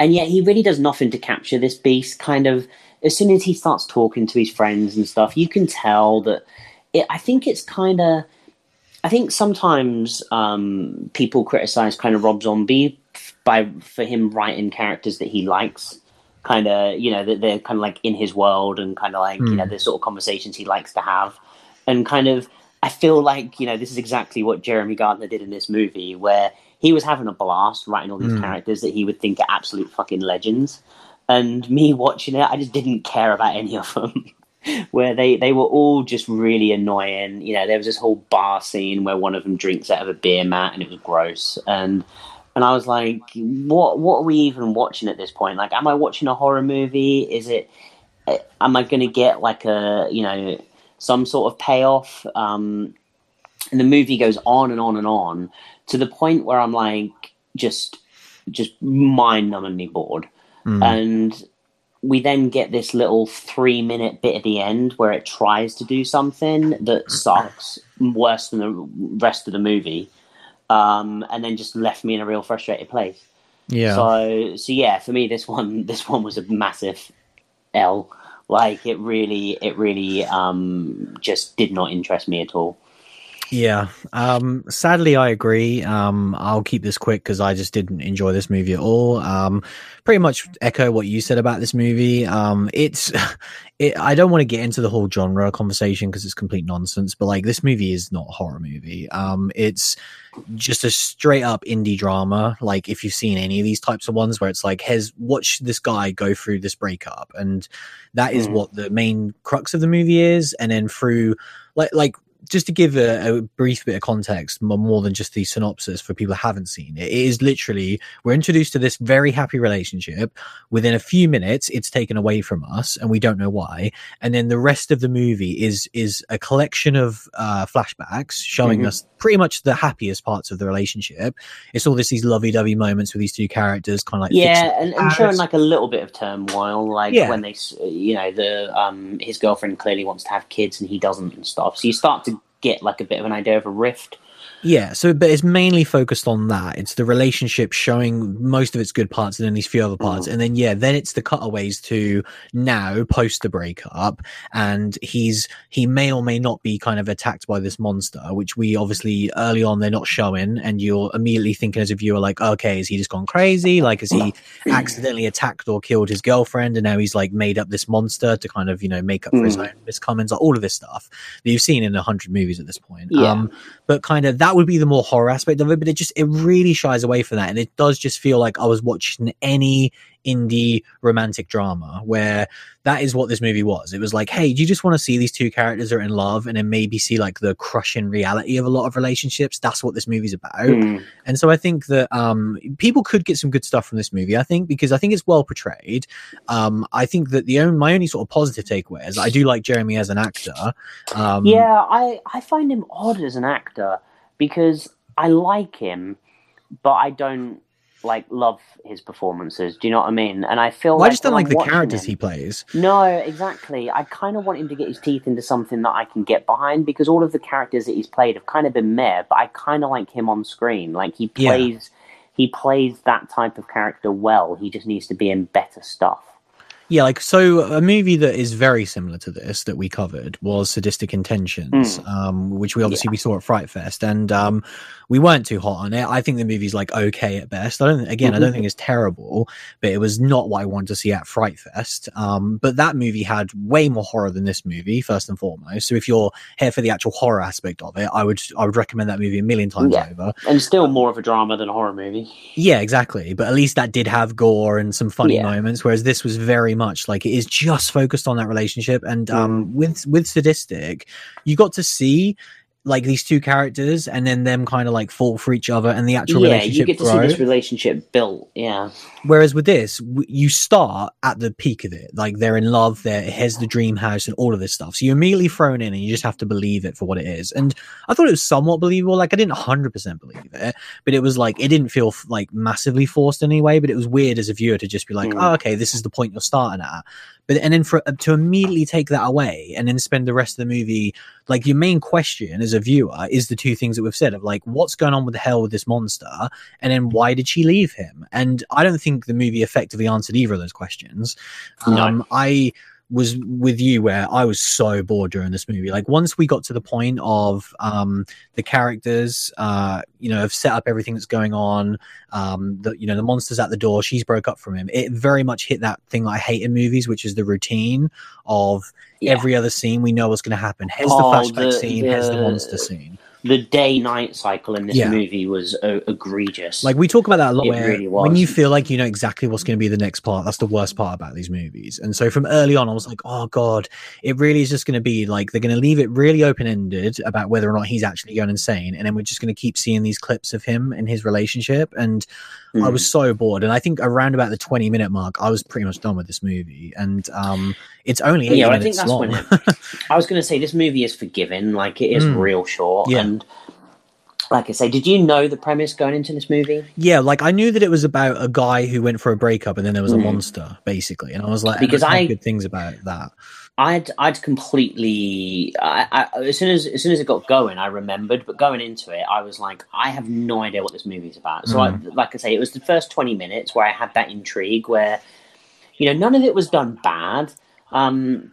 and yet he really does nothing to capture this beast. Kind of as soon as he starts talking to his friends and stuff, you can tell that. It, I think it's kind of. I think sometimes um, people criticize kind of Rob Zombie by for him writing characters that he likes, kind of you know that they're kind of like in his world and kind of like you know Hmm. the sort of conversations he likes to have, and kind of I feel like you know this is exactly what Jeremy Gardner did in this movie where he was having a blast writing all these Hmm. characters that he would think are absolute fucking legends, and me watching it, I just didn't care about any of them. [laughs] where they, they were all just really annoying. You know, there was this whole bar scene where one of them drinks out of a beer mat and it was gross. And and I was like, what what are we even watching at this point? Like, am I watching a horror movie? Is it? Am I going to get like a you know some sort of payoff? Um, and the movie goes on and on and on to the point where I'm like just just mind numbingly bored Mm. and we then get this little three minute bit at the end where it tries to do something that sucks worse than the rest of the movie um, and then just left me in a real frustrated place. Yeah. so so yeah for me this one [laughs] this one was a massive l. Like it really it really um, just did not interest me at all Yeah. Um, sadly, I agree. Um, I'll keep this quick because I just didn't enjoy this movie at all. Um, pretty much echo what you said about this movie. Um, it's, [laughs] it, I don't want to get into the whole genre conversation because it's complete nonsense, but like this movie is not a horror movie. Um, it's just a straight up indie drama. Like if you've seen any of these types of ones where it's like, has watch this guy go through this breakup. And that is Mm. what the main crux of the movie is. And then through like, like, just to give a, a brief bit of context, more than just the synopsis for people who haven't seen it, it is literally we're introduced to this very happy relationship. Within a few minutes, it's taken away from us, and we don't know why. And then the rest of the movie is is a collection of uh, flashbacks showing Mhm. us pretty much the happiest parts of the relationship. It's all this these lovey dovey moments with these two characters, kind of like yeah, fixing and, and showing like a little bit of turmoil, like Yeah. when they, you know, the um, his girlfriend clearly wants to have kids and he doesn't and stuff. So you start to get like a bit of an idea of a rift Yeah, so but it's mainly focused on that. It's the relationship showing most of its good parts and then these few other parts. Mm. And then yeah, then it's the cutaways to now post the breakup and he's he may or may not be kind of attacked by this monster, which we obviously early on they're not showing and you're immediately thinking as a viewer like, okay, is he just gone crazy? Like has he [clears throat] accidentally attacked or killed his girlfriend and now he's like made up this monster to kind of, you know, make up for his Mm. own miscomments, like all of this stuff that you've seen in a hundred movies at this point. Yeah. Um but kind of that would be the more horror aspect of it but it just it really shies away from that and it does just feel like i was watching any indie romantic drama where that is what this movie was it was like hey do you just want to see these two characters are in love and then maybe see like the crushing reality of a lot of relationships that's what this movie's about Mm. and so I think that um, people could get some good stuff from this movie. I think because I think it's well portrayed. Um, I think that the only my only sort of positive takeaway is I do like Jeremy as an actor. Um, yeah, I I find him odd as an actor because I like him, but I don't like love his performances. Do you know what I mean? And I feel well, I just don't like I'm the characters him- he plays. No, exactly. I kind of want him to get his teeth into something that I can get behind because all of the characters that he's played have kind of been meh, but I kind of like him on screen. Like he Yeah. plays, he plays that type of character well. He just needs to be in better stuff. Yeah, like so a movie that is very similar to this that we covered was Sadistic Intentions, Hmm. um, which we obviously we saw at Fright Fest, and um, we weren't too hot on it. I think the movie's like okay at best. I don't again, I don't Mhm. think it's terrible, but it was not what I wanted to see at Fright Fest. Um, but that movie had way more horror than this movie, first and foremost. So if you're here for the actual horror aspect of it, I would I would recommend that movie a million times Yeah. over. And still more of a drama than a horror movie. Yeah, exactly. But at least that did have gore and some funny Yeah. moments, whereas this was very much like it is just focused on that relationship. And Mm. um, with with sadistic, you got to see like these two characters and then them kind of like fall for each other and the actual relationship. yeah, relationship you get to grow. see this relationship built. Yeah. Whereas with this, w- you start at the peak of it. Like they're in love, there, here's the dream house and all of this stuff. So you're immediately thrown in and you just have to believe it for what it is. And I thought it was somewhat believable. Like I didn't 100% believe it, but it was like, it didn't feel f- like massively forced in any way, but it was weird as a viewer to just be like, Mm. oh, okay, this is the point you're starting at. But, and then for, to immediately take that away and then spend the rest of the movie, like your main question as a viewer is the two things that we've said of like, what's going on with the hell with this monster? and then why did she leave him? And I don't think the movie effectively answered either of those questions. No. Um, I was with you where I was so bored during this movie. Like once we got to the point of um, the characters, uh, you know, have set up everything that's going on. Um, the you know the monsters at the door. She's broke up from him. It very much hit that thing I hate in movies, which is the routine of Yeah. every other scene. We know what's going to happen. Here's Oh, the flashback the- scene. Here's the the- monster scene. The day night cycle in this Yeah. movie was uh, egregious. Like we talk about that a lot. It really when you feel like you know exactly what's going to be the next part, that's the worst part about these movies. And so from early on, I was like, oh god, it really is just going to be like they're going to leave it really open ended about whether or not he's actually going insane, and then we're just going to keep seeing these clips of him and his relationship. And I Mm. was so bored. And I think around about the twenty minute mark, I was pretty much done with this movie. And um, it's only eight Yeah, I think that's long. when it- [laughs] I was going to say this movie is forgiving, like it is Mm. real short. Yeah. And like I say, did you know the premise going into this movie? yeah, like I knew that it was about a guy who went for a breakup, and then there was a Mm. monster, basically. And I was like, Because heard I- good things about that. I'd I'd completely I, I, as soon as as soon as it got going, I remembered. But going into it, I was like, I have no idea what this movie's about. So, I, Mm. like I say, it was the first twenty minutes where I had that intrigue, where you know none of it was done bad. Um,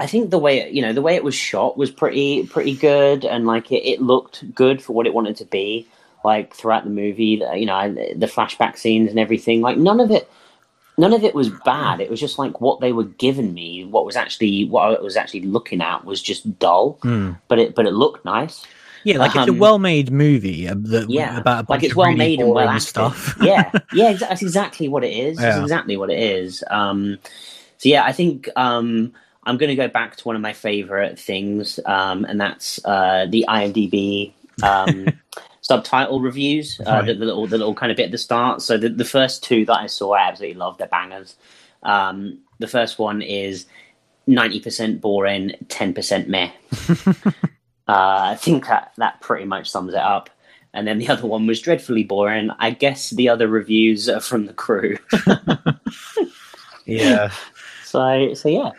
I think the way you know the way it was shot was pretty pretty good, and like it, it looked good for what it wanted to be. Like throughout the movie, you know, I- the flashback scenes and everything. Like none of it none of it was bad. It was just like what they were giving me. What was actually what I was actually looking at was just dull, Hmm. but it but it looked nice. Yeah, like it's a Um, well-made movie uh, that, Yeah, about a bunch like it's of well really made and well acted. stuff. [laughs] yeah, yeah, that's exactly what it is. That's exactly what it is. Um, so yeah, I think um, I'm going to go back to one of my favorite things, um, and that's uh, the IMDb. [laughs] Subtitle reviews uh, Right. the, the little the little kind of bit at the start. So the, the first two that i saw i absolutely loved they're bangers. Um, the first one is 90% boring 10% meh. [laughs] Uh, i think that that pretty much sums it up. And then the other one was dreadfully boring. I guess the other reviews are from the crew. [laughs] [laughs] Yeah. so so yeah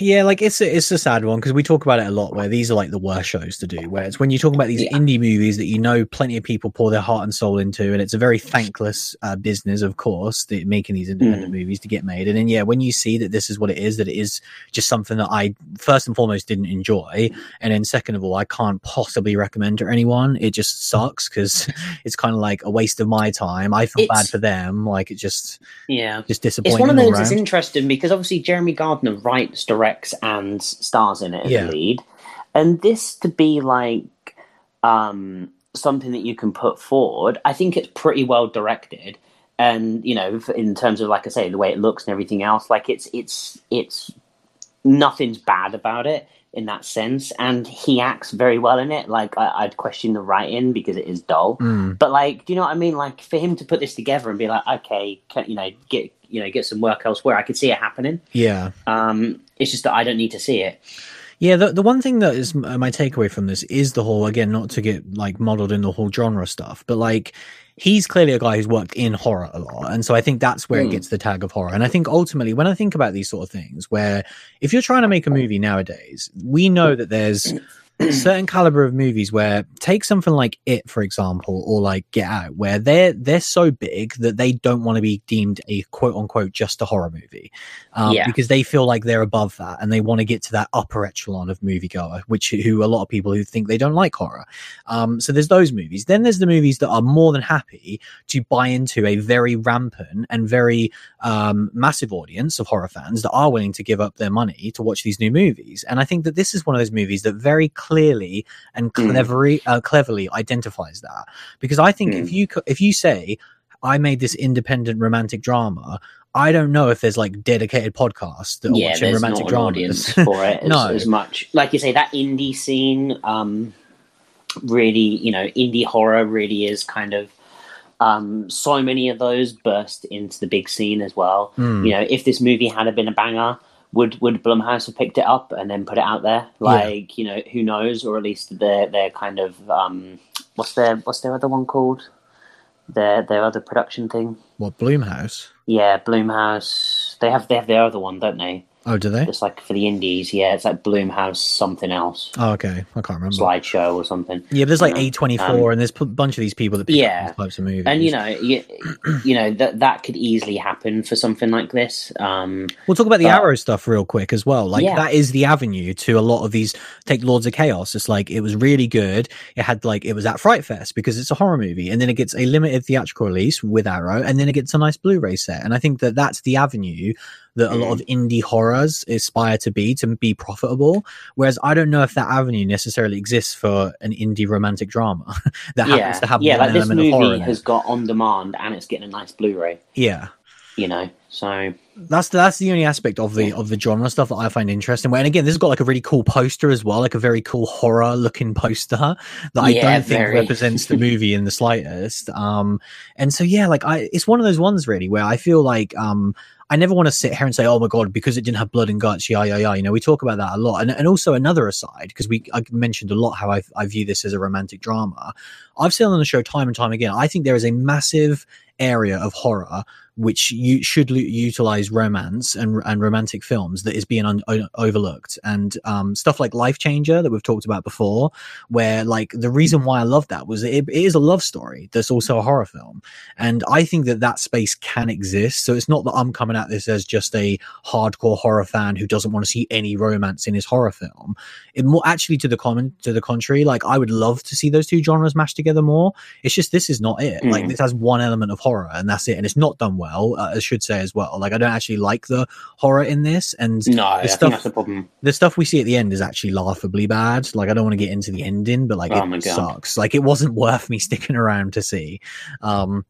Yeah, like it's a, it's a sad one because we talk about it a lot. Where these are like the worst shows to do. Where it's when you talk about these Yeah. indie movies that you know plenty of people pour their heart and soul into, and it's a very thankless uh, business, of course, the, making these independent movies to get made. And then yeah, when you see that this is what it is, that it is just something that I first and foremost didn't enjoy, and then second of all, I can't possibly recommend to anyone. It just sucks because [laughs] it's kind of like a waste of my time. I feel bad for them. Like it just Yeah. just disappointing. It's one of those that's interesting because obviously Jeremy Gardner writes, directs, and stars in it as Yeah. lead. And this to be like um, something that you can put forward, I think it's pretty well directed. And you know, in terms of like I say, the way it looks and everything else, like it's it's it's nothing's bad about it in that sense. And he acts very well in it. Like I, I'd question the writing because it is dull. Mm. But like, do you know what I mean? Like for him to put this together and be like, okay, can, you know, get you know, get some work elsewhere. I could see it happening. Yeah. Um, it's just that I don't need to see it. Yeah, the the one thing that is my takeaway from this is the whole again, not to get like modeled in the whole genre stuff, but like he's clearly a guy who's worked in horror a lot, and so I think that's where it Hmm. gets the tag of horror. And I think ultimately, when I think about these sort of things, where if you're trying to make a movie nowadays, we know that there's certain caliber of movies where take something like it for example or like get out where they're they're so big that they don't want to be deemed a quote unquote just a horror movie um, Yeah. because they feel like they're above that and they want to get to that upper echelon of moviegoer which who a lot of people who think they don't like horror um, so there's those movies then there's the movies that are more than happy to buy into a very rampant and very um, massive audience of horror fans that are willing to give up their money to watch these new movies. And I think that this is one of those movies that very clearly and Mm. cleverly, uh, cleverly identifies that. Because I think if Mm. you if you say I made this independent romantic drama. I don't know if there's like dedicated podcasts that are yeah, watching romantic an dramas. [laughs] for it as, No. as much. Like you say, that indie scene, um, really, you know, indie horror really is kind of. Um, so many of those burst into the big scene as well. Mm. You know, if this movie had been a banger, would would Blumhouse have picked it up and then put it out there? Like, you know, who knows? Or at least their their kind of um, what's their what's their other one called? Their their other production thing. What Blumhouse? Yeah, Blumhouse. They have they have their other one, don't they? Oh, do they? It's like for the indies. Yeah, it's like Blumhouse something else, Oh, okay. I can't remember. slideshow or something. Yeah, but there's like A24, um, and there's a bunch of these people that pick Yeah. types of movies. And you know, you, [clears throat] you know that that could easily happen for something like this. Um, We'll talk about the Arrow stuff real quick as well. Like Yeah. that is the avenue to a lot of these. Take Lords of Chaos. It's like it was really good. It had like it was at Fright Fest because it's a horror movie, and then it gets a limited theatrical release with Arrow, and then it gets a nice Blu-ray set. And I think that that's the avenue that a lot of indie horrors aspire to be to be profitable. Whereas I don't know if that avenue necessarily exists for an indie romantic drama [laughs] that yeah, happens to have yeah, like this element of horror. movie has got on demand and it's getting a nice Blu-ray. Yeah. You know, so that's that's the only aspect of the of the genre stuff that I find interesting. And again, this has got like a really cool poster as well, like a very cool horror looking [laughs] poster that I Yeah, don't think very. represents the [laughs] movie in the slightest. Um, and so yeah, like I, it's one of those ones really where I feel like um. I never want to sit here and say, "Oh my god," because it didn't have blood and guts. Yeah, yeah, yeah. You know, we talk about that a lot, and and also another aside because we I mentioned a lot how I I view this as a romantic drama. I've said on the show time and time again. I think there is a massive area of horror which you should l- utilize romance and and romantic films that is being un- overlooked and um, stuff like Life Changer that we've talked about before, where like the reason why I love that was it, it is a love story that's also a horror film, and I think that that space can exist. So it's not that I'm coming at this as just a hardcore horror fan who doesn't want to see any romance in his horror film. It more actually to the common to the contrary, like I would love to see those two genres mashed together more. It's just this is not it. Like Mm. this has one element of horror and that's it, and it's not done well. Uh, I should say as well. Like I don't actually like the horror in this, and no, I stuff- the problem. the stuff we see at the end is actually laughably bad. Like I don't want to get into the ending, but like Oh it sucks. Like it wasn't worth me [laughs] sticking around to see. Um,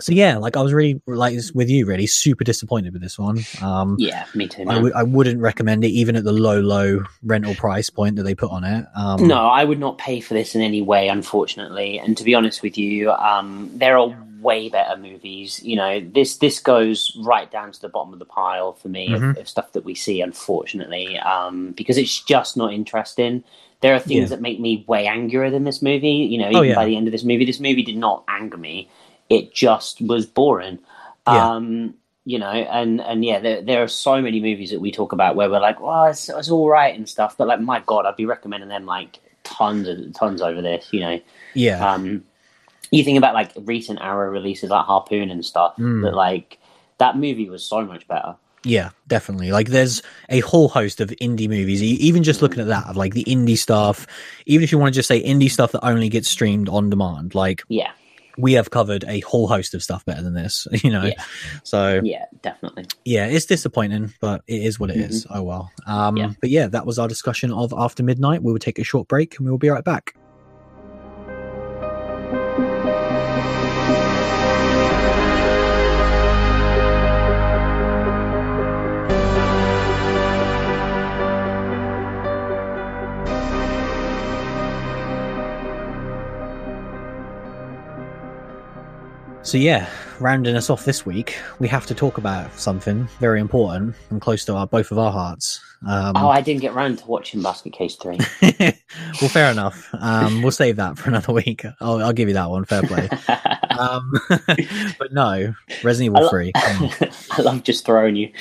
so yeah, like I was really like with you, really super disappointed with this one. Um, Yeah, me too. I w- I wouldn't recommend it even at the low, low rental price point that they put on it. Um, No, I would not pay for this in any way, unfortunately. And to be honest with you, um, there are way better movies. You know, this this goes right down to the bottom of the pile for me Mhm. of, of stuff that we see, unfortunately, um, because it's just not interesting. There are things Yeah. that make me way angrier than this movie. You know, Oh, even yeah. by the end of this movie, this movie did not anger me. It just was boring. Yeah. Um, you know, and and yeah, there there are so many movies that we talk about where we're like, well, it's, it's all right and stuff, but like, my god, I'd be recommending them like tons of tons over this, you know. Yeah. Um, you think about like recent Arrow releases like Harpoon and stuff, Mm. that like that movie was so much better. Yeah, definitely. Like, there's a whole host of indie movies. Even just looking at that, of like the indie stuff. Even if you want to just say indie stuff that only gets streamed on demand, like Yeah, we have covered a whole host of stuff better than this. [laughs] You know, Yeah. so yeah, definitely. yeah, it's disappointing, but it is what it is. Oh well. Um, Yeah. But yeah, that was our discussion of After Midnight. We will take a short break and we will be right back. So yeah, rounding us off this week, we have to talk about something very important and close to our both of our hearts. Um, Oh, I didn't get round to watching Basket Case Three. [laughs] well, fair enough. Um, we'll save that for another week. I'll, I'll give you that one. Fair play. [laughs] Um, [laughs] but no, Resident I Evil lo- Three. I love just throwing you.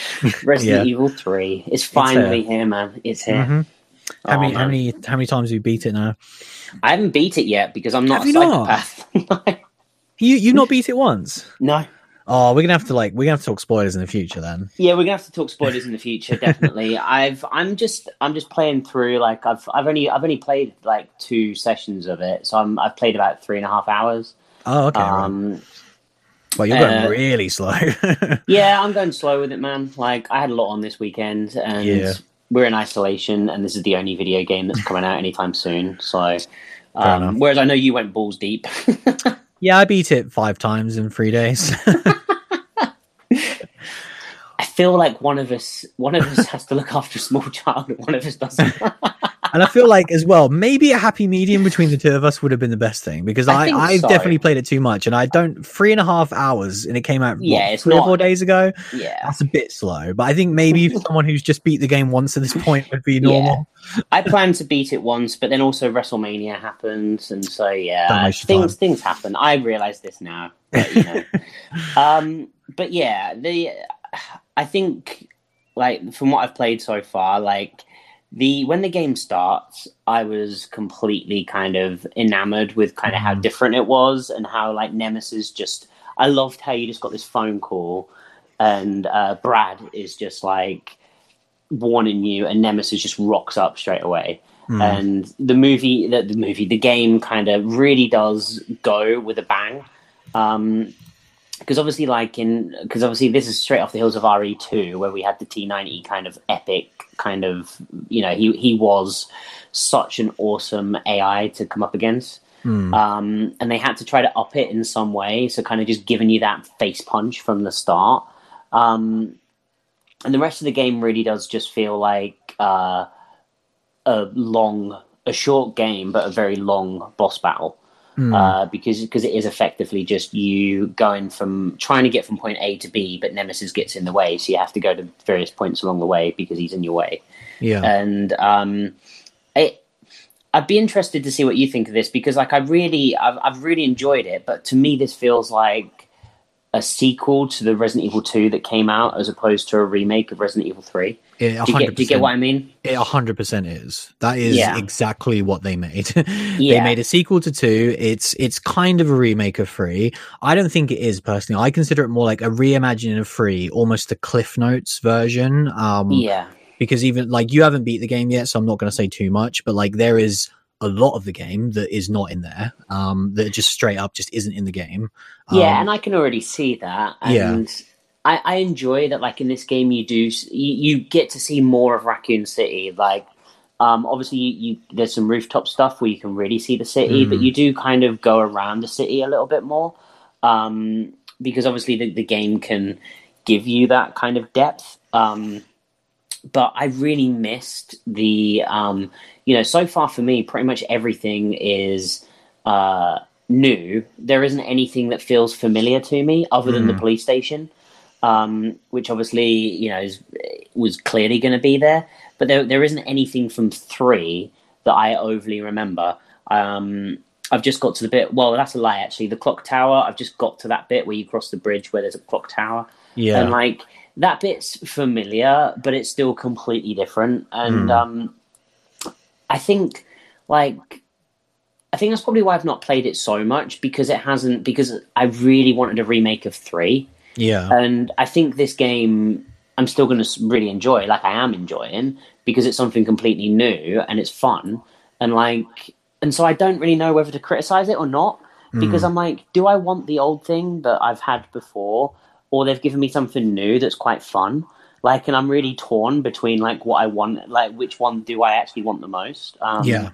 Resident Yeah. Evil Three. It's finally here, man. It's here. Mhm. Oh, How many? How many? How many times have you beat it now? I haven't beat it yet because I'm not Have a you not? You you not beat it once? no. Oh, we're gonna have to like we're gonna have to talk spoilers in the future then. Yeah, we're gonna have to talk spoilers in the future, [laughs] definitely. I've I'm just I'm just playing through like I've I've only I've only played like two sessions of it, so I'm I've played about three and a half hours. Oh, okay. right. Um, Well, you're going uh, really slow. [laughs] yeah, I'm going slow with it, man. Like I had a lot on this weekend, and Yeah. we're in isolation, and this is the only video game that's coming out anytime soon. So, um, whereas I know you went balls deep. [laughs] yeah, I beat it five times in three days. [laughs] [laughs] I feel like one of us one of us has to look after a small child, and one of us doesn't. [laughs] and I feel like as well, maybe a happy medium between the two of us would have been the best thing because I I, I so. definitely played it too much, and I don't three and a half hours, and it came out Yeah, what, it's three or not- four days ago. yeah, That's a bit slow, but I think maybe [laughs] someone who's just beat the game once at this point would be normal. Yeah. I planned to beat it once, but then also WrestleMania happens, and so yeah, things time. things happen. I realize this now, but, you know. [laughs] um, but yeah, the I think like from what I've played so far, like the when the game starts, I was completely kind of enamored with kind of how Mhm. different it was and how like Nemesis just. I loved how you just got this phone call, and uh, Brad is just like warning you, and Nemesis just rocks up straight away. Hmm. And the movie, the, the movie, the game kind of really does go with a bang. Um, because obviously, like in, because obviously this is straight off the hills of RE2, where we had the T90 kind of epic, kind of, you know, he he was such an awesome AI to come up against. Hmm. Um, and they had to try to up it in some way, so kind of just giving you that face punch from the start. Um, and the rest of the game really does just feel like uh, a long, a short game, but a very long boss battle. Hmm. Uh, because because it is effectively just you going from trying to get from point A to B, but Nemesis gets in the way, so you have to go to various points along the way because he's in your way yeah. and um, it, I'd be interested to see what you think of this because, like, I really, I've, I've really enjoyed it. But to me, this feels like a sequel to the Resident Evil Two that came out, as opposed to a remake of Resident Evil Three. It, Do you, get, do you get what I mean? It hundred percent is. That is Yeah. exactly what they made. [laughs] they Yeah. made a sequel to two. It's it's kind of a remake of three. I don't think it is personally. I consider it more like a reimagining of three, almost a Cliff Notes version. Um, Yeah, because even like you haven't beat the game yet, so I'm not going to say too much. But like there is a lot of the game that is not in there. Um, that just straight up just isn't in the game. yeah, Um, and I can already see that. Yeah. And I, I enjoy that. Like in this game, you do you, you get to see more of Raccoon City. Like, um, obviously, you, you there's some rooftop stuff where you can really see the city, but Mm. you do kind of go around the city a little bit more. Um, because obviously the, the game can give you that kind of depth. Um, but I really missed the, um, you know, so far for me, pretty much everything is uh, new. There isn't anything that feels familiar to me other than the Mm. police station, um, which obviously, you know, is, was clearly going to be there. But there, there isn't anything from three that I overly remember. Um, I've just got to the bit. Well, that's a lie. Actually, the clock tower. I've just got to that bit where you cross the bridge where there's a clock tower. Yeah. and like that bit's familiar, but it's still completely different. And Mm. um, I think like I think that's probably why I've not played it so much because it hasn't because I really wanted a remake of three, yeah. and I think this game I'm still going to really enjoy, like I am enjoying, because it's something completely new and it's fun, and like and so I don't really know whether to criticize it or not hmm. because I'm like, do I want the old thing that I've had before, or they've given me something new that's quite fun? Like, and I'm really torn between like what I want, like which one do I actually want the most? Um, Yeah.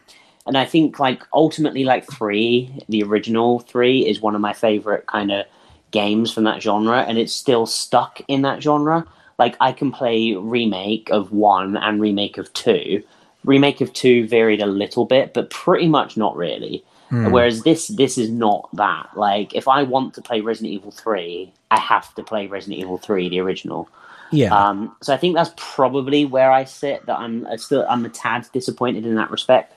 and I think like ultimately, like three, the original three, is one of my favorite kind of games from that genre, and it's still stuck in that genre. Like I can play remake of one and remake of two. Remake of two varied a little bit, but pretty much not really. Hmm. Whereas this this is not that. Like if I want to play Resident Evil three, I have to play Resident Evil three, the original. Yeah. Um, so I think that's probably where I sit. That I'm I still I'm a tad disappointed in that respect.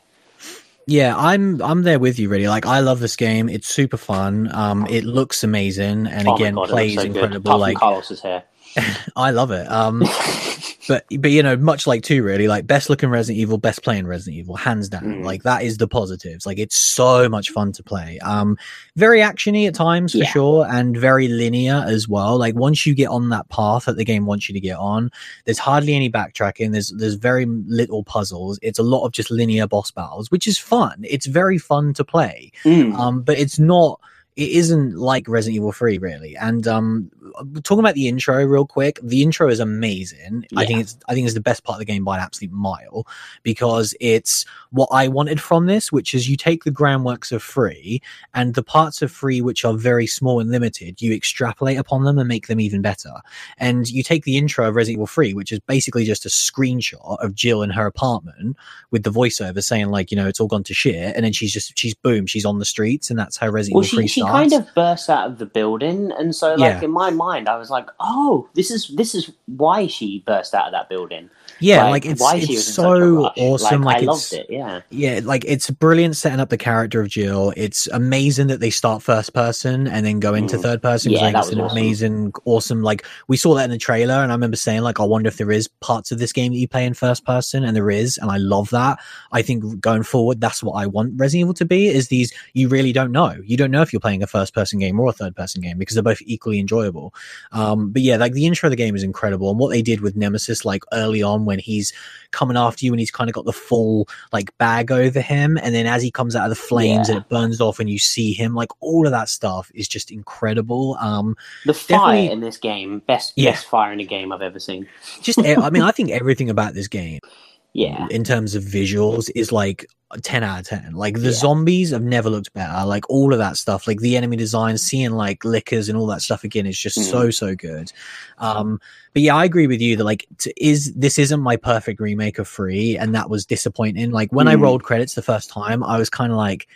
Yeah, I'm I'm there with you really. Like I love this game. It's super fun. Um it looks amazing and Oh again God, plays so incredible like Carlos's hair. [laughs] I love it. Um [laughs] but but you know, much like two really, like best looking Resident Evil, best playing Resident Evil, hands down. Mm. Like that is the positives. Like it's so much fun to play. Um very actiony at times for Yeah. sure and very linear as well. Like once you get on that path that the game wants you to get on, there's hardly any backtracking. There's there's very little puzzles. It's a lot of just linear boss battles, which is fun. It's very fun to play. Mm. Um, but it's not. It isn't like Resident Evil 3 really. And um, talking about the intro real quick, the intro is amazing. I think it's I think it's the best part of the game by an absolute mile because it's what I wanted from this, which is you take the groundworks of free and the parts of free which are very small and limited, you extrapolate upon them and make them even better. And you take the intro of Resident Evil 3, which is basically just a screenshot of Jill in her apartment with the voiceover saying like, you know, it's all gone to shit, and then she's just she's boom, she's on the streets, and that's how Resident Well, Evil 3 she, she kind of bursts out of the building, and so like Yeah. in my mind, I was like, "Oh, this is this is why she burst out of that building." Yeah, like, it's it's was in such a so awesome. Like, Like, I it's, loved it. Yeah, yeah like it's brilliant setting up the character of jill it's amazing that they start first person and then go into Mm. third person. Yeah, that it's an awesome. amazing awesome like we saw that in the trailer and i remember saying like i wonder if there is parts of this game that you play in first person and there is and i love that i think going forward that's what i want resident evil to be is these you really don't know you don't know if you're playing a first person game or a third person game because they're both equally enjoyable um but yeah like the intro of the game is incredible and what they did with nemesis like early on when he's coming after you and he's kind of got the full like bag over him and then as he comes out of the flames and it burns off and you see him like all of that stuff is just incredible um the fire in this game, best Yeah. best fire in a game I've ever seen. just I mean i think everything about this game Yeah, in terms of visuals is like 10 out of 10 like the Yeah. zombies have never looked better. Like all of that stuff. Like the enemy design seeing like lickers and all that stuff again is just Mm. so so good. Um but yeah i agree with you that like t- is this isn't my perfect remake of free and that was disappointing. Like when i Mm. rolled credits the first time i was kind of like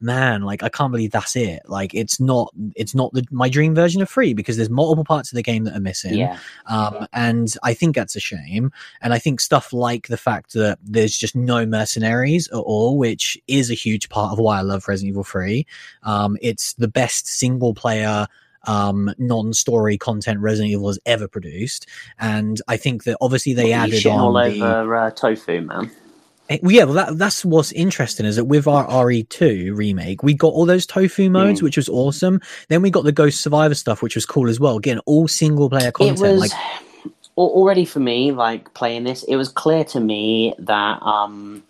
man like i can't believe that's it like it's not it's not the, my dream version of free because there's multiple parts of the game that are missing yeah, um, and I think that's a shame. And I think stuff like the fact that there's just no mercenaries at all, which is a huge part of why I love Resident Evil 3. Um, it's the best single player um non-story content Resident Evil has ever produced and I think that obviously they you added on all the over uh, tofu, man. Eh, well, yeah, well, that, that's what's interesting is that with our RE2 remake, we got all those tofu modes, Mm. which was awesome. Then we got the Ghost Survivor stuff, which was cool as well. Again, all single player content. it was like, already for me like playing this it was clear to me that um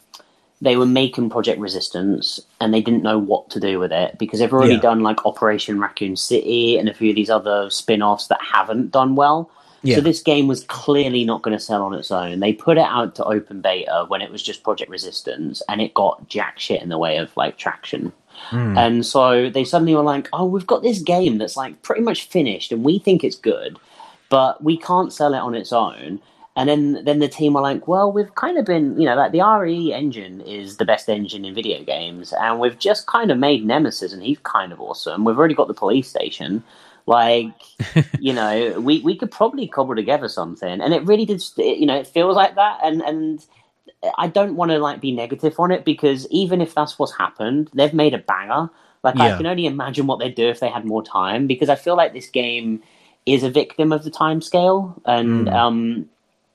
they were making project resistance and they didn't know what to do with it because they've already Yeah. done like operation raccoon city and a few of these other spin-offs that haven't done well yeah, so this game was clearly not going to sell on its own they put it out to open beta when it was just project resistance and it got jack shit in the way of like traction Mm. and so they suddenly were like, oh, we've got this game that's like pretty much finished and we think it's good, but we can't sell it on its own. And then, then the team were like, well, we've kind of been, you know, like the RE engine is the best engine in video games. And we've just kind of made Nemesis and he's kind of awesome. We've already got the police station. Like, [laughs] you know, we, we could probably cobble together something. And it really did, you know, it feels like that. And, and, I don't want to like be negative on it because even if that's what's happened, they've made a banger. Like I can only imagine what they'd do if they had more time because I feel like this game is a victim of the time scale, and Mm. um,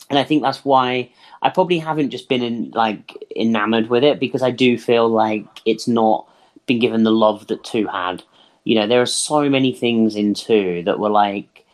and I think that's why I probably haven't just been in like enamored with it because I do feel like it's not been given the love that two had. You know, there are so many things in two that were like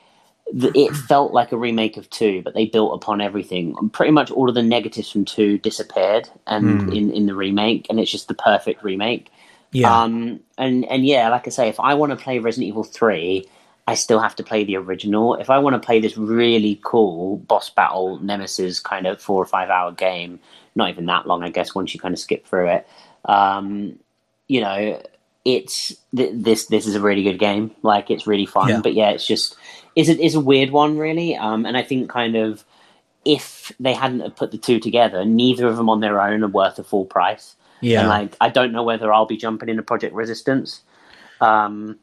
it felt like a remake of two, but they built upon everything. And Pretty much all of the negatives from two disappeared, and Mm. in in the remake, and it's just the perfect remake. Yeah. Um, and and yeah, like I say, if I want to play Resident Evil three, I still have to play the original. If I want to play this really cool boss battle nemesis kind of four or five hour game, not even that long, I guess. Once you kind of skip through it, um, you know, it's th- this this is a really good game. Like it's really fun, Yeah. but yeah, it's just is it is a weird one really. Um, and I think kind of if they hadn't put the two together, neither of them on their own are worth a full price. yeah. And like, I don't know whether I'll be jumping into Project Resistance. Um,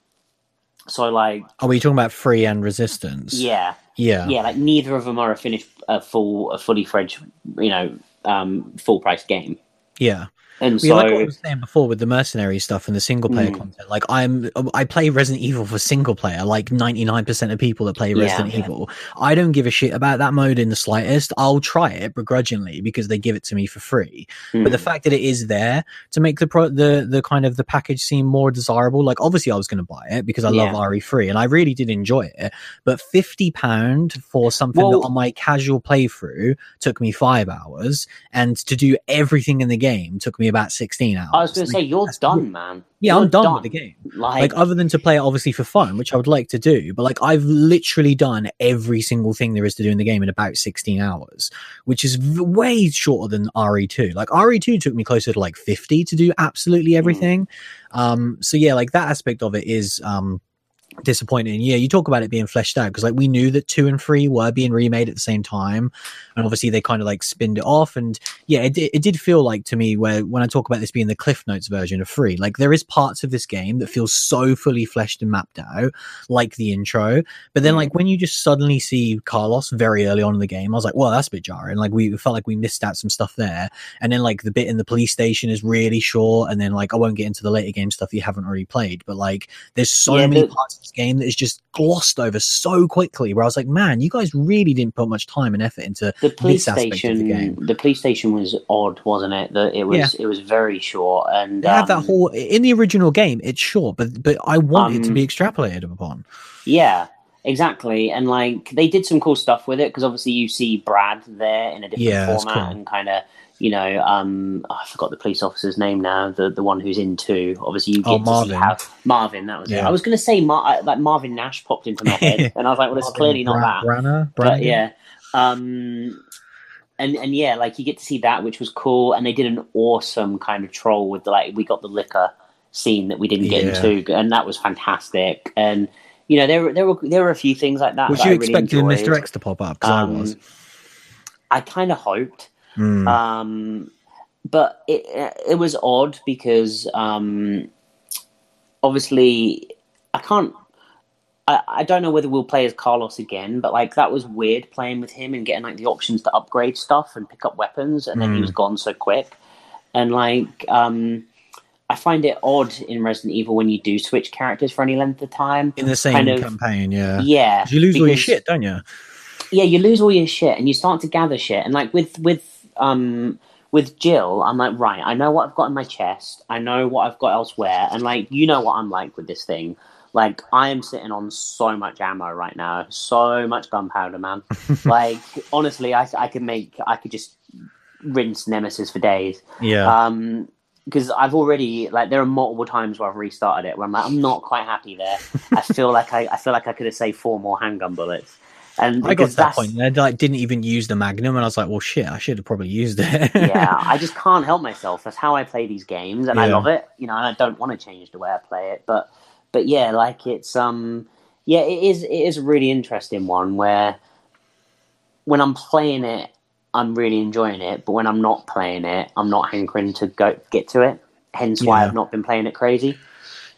so like, Are we talking about free and resistance? yeah, Yeah. yeah, like neither of them are a finished, a full, a fully fledged, you know, um, full price game. Yeah. And Yeah, so, like what I was saying before with the mercenary stuff and the single player Mm. content. Like I'm, I play Resident Evil for single player. Like 99% of people that play Resident yeah. Evil, I don't give a shit about that mode in the slightest. I'll try it begrudgingly because they give it to me for free. But the Mm. fact that it is there to make the pro, the the kind of the package seem more desirable. Like obviously I was going to buy it because I love RE3 and I really did enjoy it. But 50 pound for something that on my casual playthrough took me five hours, and to do everything in the game took me about 16 hours. I was going to say, you're done, weird. man. yeah, You're I'm done, with the game. Like, Like other than to play it obviously for fun, which I would like to do, but like I've literally done every single thing there is to do in the game in about 16 hours, which is way shorter than RE2. Like RE2 took me closer to like 50 to do absolutely everything. Um so yeah, like that aspect of it is um disappointing. Yeah, you talk about it being fleshed out because like we knew that 2 and 3 were being remade at the same time and obviously they kind of like spinned it off and yeah it, did- it did feel like to me where when i talk about this being the cliff notes version of free like there is parts of this game that feel so fully fleshed and mapped out like the intro but then Mm. like when you just suddenly see carlos very early on in the game i was like well that's a bit jarring like we felt like we missed out some stuff there and then like the bit in the police station is really short and then like i won't get into the later game stuff you haven't already played but like there's so Yeah, many parts this game that is just glossed over so quickly where i was like man you guys really didn't put much time and effort into the police this aspect of the station, game. the, police station was odd, wasn't it? That it was, Yeah. it was very short, and They have that um, whole in the original game. It's short, but but I want it to Um, be extrapolated upon. Yeah, exactly. And like they did some cool stuff with it because obviously you see Brad there in a different Yeah, format cool. and kind of. You know, um, oh, I forgot the police officer's name now. The the one who's in two. Obviously, you get Oh, to Marvin. see how Marvin. That was it. Yeah. I was going to say Mar- like Marvin Nash popped into my [laughs] head, and I was like, well, it's clearly not that. Branagh, but yeah um and and yeah like you get to see that which was cool and they did an awesome kind of troll with the like we got the licker scene that we didn't get Yeah. into and that was fantastic and you know there were there were there were a few things like that Was that you I expecting enjoyed. Mr. X to pop up? Because Um, I was. I kind of hoped Mm. um, but it it was odd because um, obviously I can't. I, I don't know whether we'll play as Carlos again, but like that was weird playing with him and getting like the options to upgrade stuff and pick up weapons, and then he Mm. was gone so quick. And like, um, I find it odd in Resident Evil when you do switch characters for any length of time. in the same kind of- campaign, yeah. yeah, You lose all your shit, don't you? yeah, you lose all your shit and you start to gather shit. And like with with um with Jill, I'm like, right, I know what I've got in my chest. I know what I've got elsewhere. And like, you know what I'm like with this thing. Like, I am sitting on so much ammo right now, so much gunpowder, man. [laughs] like, honestly, I I could make, I could just rinse Nemesis for days. Yeah. Um, because I've already like there are multiple times where I've restarted it where I'm like I'm not quite happy there. [laughs] I feel like I, I feel like I could have saved four more handgun bullets. And I got to that point. And I like, didn't even use the Magnum, and I was like, "Well, shit! I should have probably used it." [laughs] yeah, I just can't help myself. That's how I play these games, and I love it. You know, and I don't want to change the way I play it. But, but yeah, like it's um, yeah, it is. It is a really interesting one where when I'm playing it, I'm really enjoying it. But when I'm not playing it, I'm not hankering to go get to it. Hence why Yeah. I've not been playing it crazy.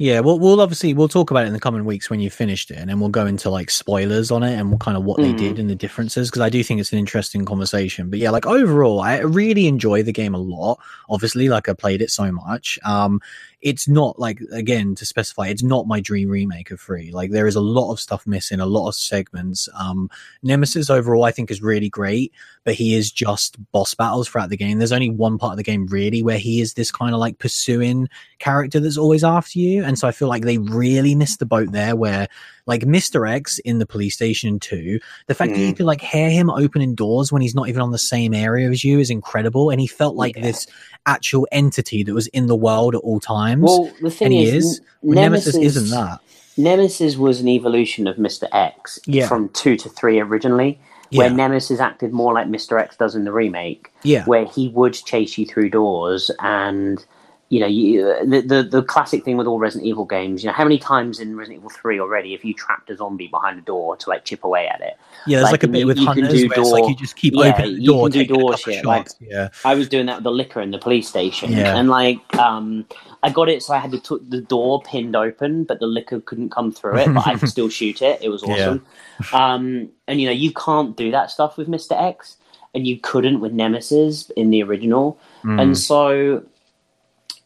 Yeah, well, we'll obviously we'll talk about it in the coming weeks when you've finished it, and then we'll go into like spoilers on it and what kind of what they Mm. did and the differences because I do think it's an interesting conversation. But yeah, like overall, I really enjoy the game a lot. Obviously, like I played it so much. Um, it's not like again to specify, it's not my dream remake of three. Like there is a lot of stuff missing, a lot of segments. Um, Nemesis overall, I think is really great, but he is just boss battles throughout the game. There's only one part of the game really where he is this kind of like pursuing character that's always after you. And so I feel like they really missed the boat there where like Mr. X in the police station too, the fact that you Mm. could like hear him opening doors when he's not even on the same area as you is incredible. And he felt like Yeah. this actual entity that was in the world at all times. Well, the thing is, is. N- Nemesis, isn't that. Nemesis was an evolution of Mr. X Yeah. from two to three originally, where Nemesis acted more like Mr. X does in the remake, Yeah. where he would chase you through doors and. You know, you, the, the the classic thing with all Resident Evil games. You know, how many times in Resident Evil Three already have you trapped a zombie behind a door to like chip away at it? Yeah, there's like, like, a bit you- with you can hunters do where it's like you just keep Yeah, opening the you can do door shit, like- yeah. I was doing that with the licker in the police station, Yeah. and like um, I got it, so I had to t- the door pinned open, but the licker couldn't come through it, but I could still [laughs] shoot it. It was Yeah. awesome. Um, and you know, you can't do that stuff with Mister X, and you couldn't with Nemesis in the original, Mm. and so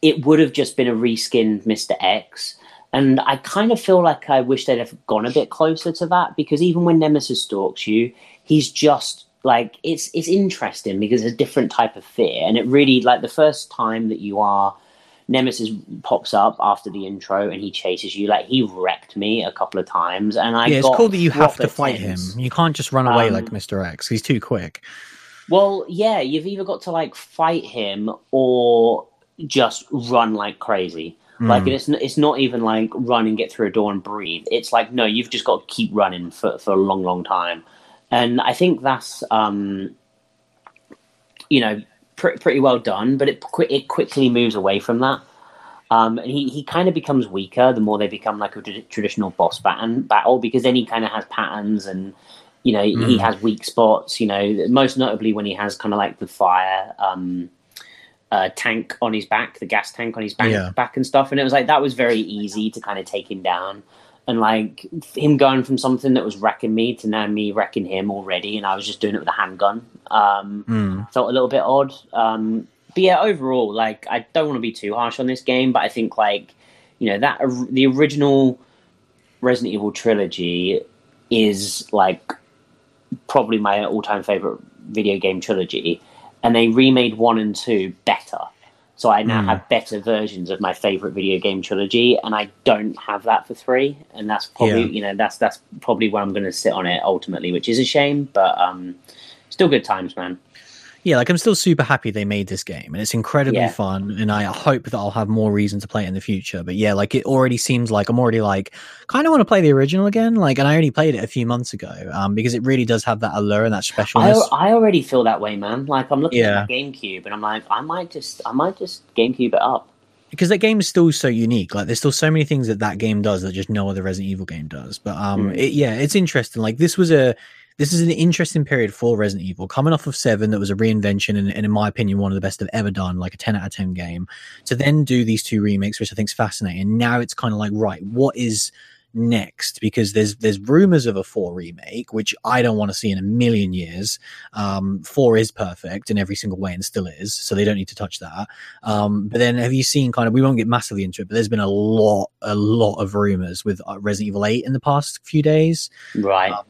it would have just been a reskinned Mister X. And I kind of feel like I wish they'd have gone a bit closer to that because even when Nemesis stalks you, he's just like it's it's interesting because it's a different type of fear, and it really like the first time that you are Nemesis pops up after the intro and he chases you. Like he wrecked me a couple of times, and I yeah, it's cool that you have to fight tense. him. You can't just run away Um, like Mr. X. He's too quick. Well, yeah, you've either got to like fight him or just run like crazy. Like Mm. it's it's not even like run and get through a door and breathe. It's like no, you've just got to keep running for for a long, long time. And I think that's um, you know pr- pretty well done, but it qu- it quickly moves away from that. Um, and he, he kind of becomes weaker the more they become like a tra- traditional boss bat- battle because then he kind of has patterns and you know he Mm. has weak spots. You know, most notably when he has kind of like the fire um, uh, tank on his back, the gas tank on his back, Yeah. back and stuff. And it was like that was very easy to kind of take him down. And like him going from something that was wrecking me to now me wrecking him already, and I was just doing it with a handgun. Um, Mm. felt a little bit odd. Um, but yeah, overall, like I don't want to be too harsh on this game, but I think like you know that or- the original Resident Evil trilogy is like probably my all-time favorite video game trilogy, and they remade one and two better. So I now Hmm. have better versions of my favorite video game trilogy, and I don't have that for three, and that's probably Yeah. you know that's that's probably where I'm going to sit on it ultimately, which is a shame, but um, still good times, man. Yeah, like I'm still super happy they made this game and it's incredibly Yeah. fun and I hope that I'll have more reason to play it in the future. But yeah, like it already seems like I'm already like kind of want to play the original again. Like and I only played it a few months ago um because it really does have that allure and that I, specialness. I already feel that way, man. Like I'm looking Yeah. at my GameCube, and I'm like, I might just, I might just GameCube it up. because that game is still so unique. Like there's still so many things that that game does that just no other Resident Evil game does. But um, Mm. it, yeah, it's interesting. Like this was a this is an interesting period for Resident Evil, coming off of Seven, that was a reinvention and, and in my opinion one of the best they've ever done, like a ten out of ten game. To then do these two remakes, which I think is fascinating. Now it's kind of like right, what is next because there's there's rumors of a four remake which i don't want to see in a million years um four is perfect in every single way and still is so they don't need to touch that um but then have you seen kind of we won't get massively into it but there's been a lot a lot of rumors with uh, resident evil 8 in the past few days Right. Um,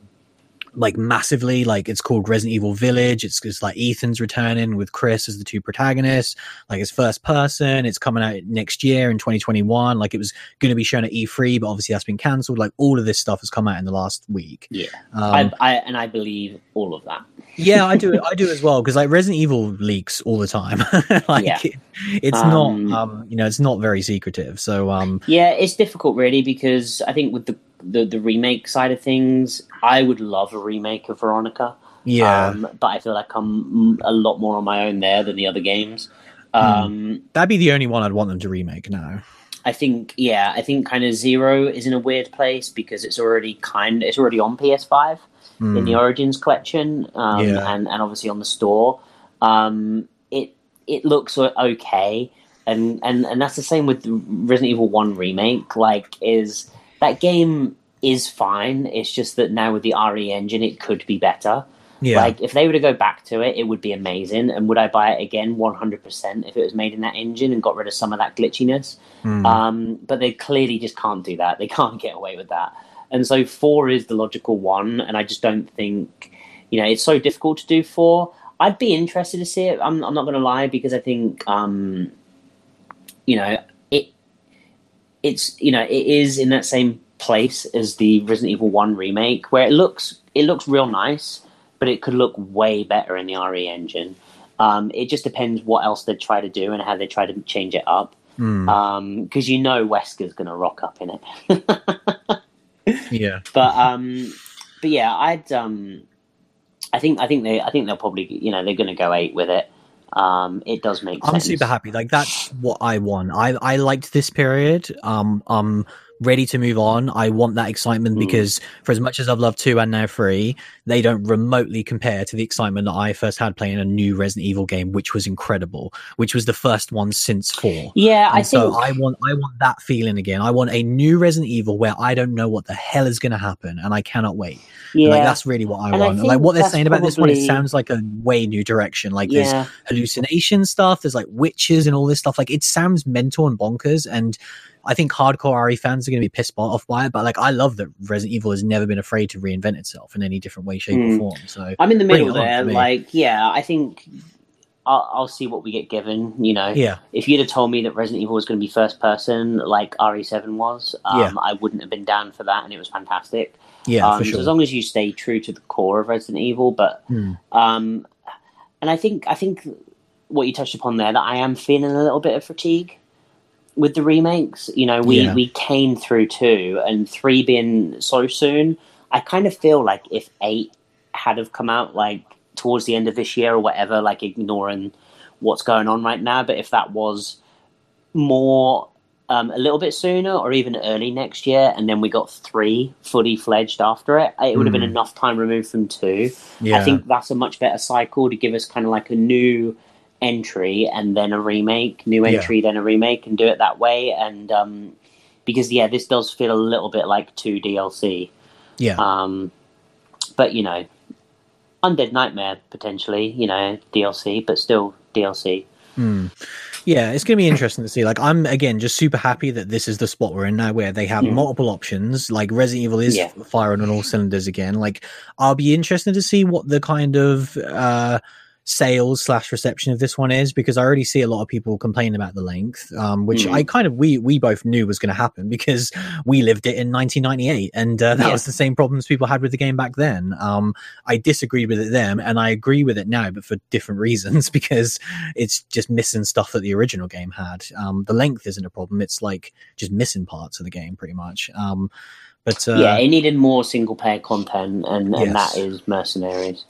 like massively like it's called resident evil village. It's, it's like ethan's returning with chris as the two protagonists. Like it's first person. It's coming out next year in 2021 like it was going to be shown at e3 but obviously that's been cancelled. Like all of this stuff has come out in the last week. Yeah. um, I, I, and I believe all of that. yeah i do [laughs] i do as well because like resident evil leaks all the time. [laughs] Like Yeah. it- it's Um, not um you know it's not very secretive so um Yeah, it's difficult really because I think with the, the the remake side of things, I would love a remake of Veronica. yeah Um, but I feel like I'm a lot more on my own there than the other games. Hmm. Um, that'd be the only one i'd want them to remake now I think yeah, I think kind of Zero is in a weird place because it's already kind it's already on PS5 in Mm. the Origins collection, um, Yeah. and and obviously on the store. Um, it it looks okay, and and and that's the same with Resident Evil One remake. Like, is that game is fine. It's just that now with the RE engine, it could be better. Yeah. Like if they were to go back to it, it would be amazing. And would I buy it again? One hundred percent. If it was made in that engine and got rid of some of that glitchiness. Mm. Um, but they clearly just can't do that. They [laughs] can't get away with that. And so four is the logical one. And I just don't think, you know, it's so difficult to do four. I'd be interested to see it. I'm, I'm not going to lie because I think, um, you know, it's you know it is in that same place as the Resident Evil One remake, where it looks it looks real nice, but it could look way better in the RE engine. Um, it just depends what else they try to do and how they try to change it up. Mm. Because you know Wesker's going to rock up in it. yeah. [laughs] but um, but yeah, I'd um, I think I think they I think they'll probably you know they're going to go eight with it. Um, it does make sense. I'm super happy. Like that's what I want. I I liked this period. Um, I'm ready to move on. I want that excitement Mm. because for as much as I've loved two and now three, they don't remotely compare to the excitement that I first had playing a new Resident Evil game, which was incredible. Which was the first one since four. Yeah, I so think I want I want that feeling again. I want a new Resident Evil where I don't know what the hell is going to happen, and I cannot wait. yeah, Like that's really what I And I want. Like what they're that's saying about this one, it sounds like a way new direction. Like there's hallucination stuff. There's like witches and all this stuff. Like it sounds mental and bonkers. And I think hardcore RE fans are going to be pissed off by it. But like I love that Resident Evil has never been afraid to reinvent itself in any different way, shape, Mm. or form. So I'm in the middle there. Like, yeah, I think I'll, I'll see what we get given. You know, yeah, if you'd have told me that Resident Evil was going to be first person like RE7 was, um, Yeah. I wouldn't have been down for that, and it was fantastic. yeah, um, for so sure. as long as you stay true to the core of Resident Evil, but Hmm. um, and I think I think what you touched upon there that I am feeling a little bit of fatigue with the remakes. You know, we Yeah. we came through two and three being so soon. I kind of feel like if eight had have come out like towards the end of this year or whatever, like ignoring what's going on right now, but if that was more um, a little bit sooner or even early next year, and then we got three fully fledged after it, it would have been Mm. enough time removed from two. yeah, I think that's a much better cycle to give us kind of like a new entry and then a remake, new Yeah. entry, then a remake, and do it that way. And um, because yeah, this does feel a little bit like two DLC. yeah, Um, but you know, Undead Nightmare potentially, you know, DLC, but still DLC. Hmm. Yeah, it's going to be interesting to see. Like, I'm again just super happy that this is the spot we're in now, where they have Mm. multiple options. Like, Resident Evil is Yeah. firing on all cylinders again. Like, I'll be interested to see what the kind of uh, sales slash reception of this one is because I already see a lot of people complaining about the length, um, which Mm. I kind of we we both knew was going to happen because we lived it in 1998, and uh, that Yeah. was the same problems people had with the game back then. Um, I disagreed with it then, and I agree with it now, but for different reasons [laughs] because it's just missing stuff that the original game had. Um, the length isn't a problem; it's like just missing parts of the game, pretty much. Um, but uh, yeah, it needed more single player content, and, and Yes. that is Mercenaries.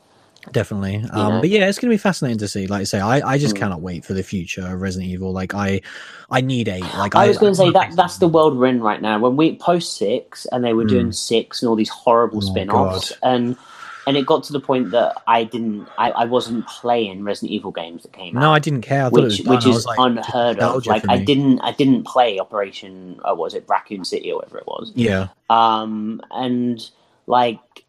Definitely. Um, know? but yeah, it's going to be fascinating to see. Like I say, I, I just Mm. cannot wait for the future of Resident Evil. Like I, I need eight. Like I was going to say I- that that's the world we're in right now. When we post six, and they were doing six and all these horrible. Oh, spin-offs, God. and and it got to the point that I didn't, I, I wasn't playing Resident Evil games that came No, out. No i didn't care. I which it was done. which is like, unheard of. Like I didn't I didn't play Operation. Uh, was it Raccoon City or whatever it was. Yeah, Um, and like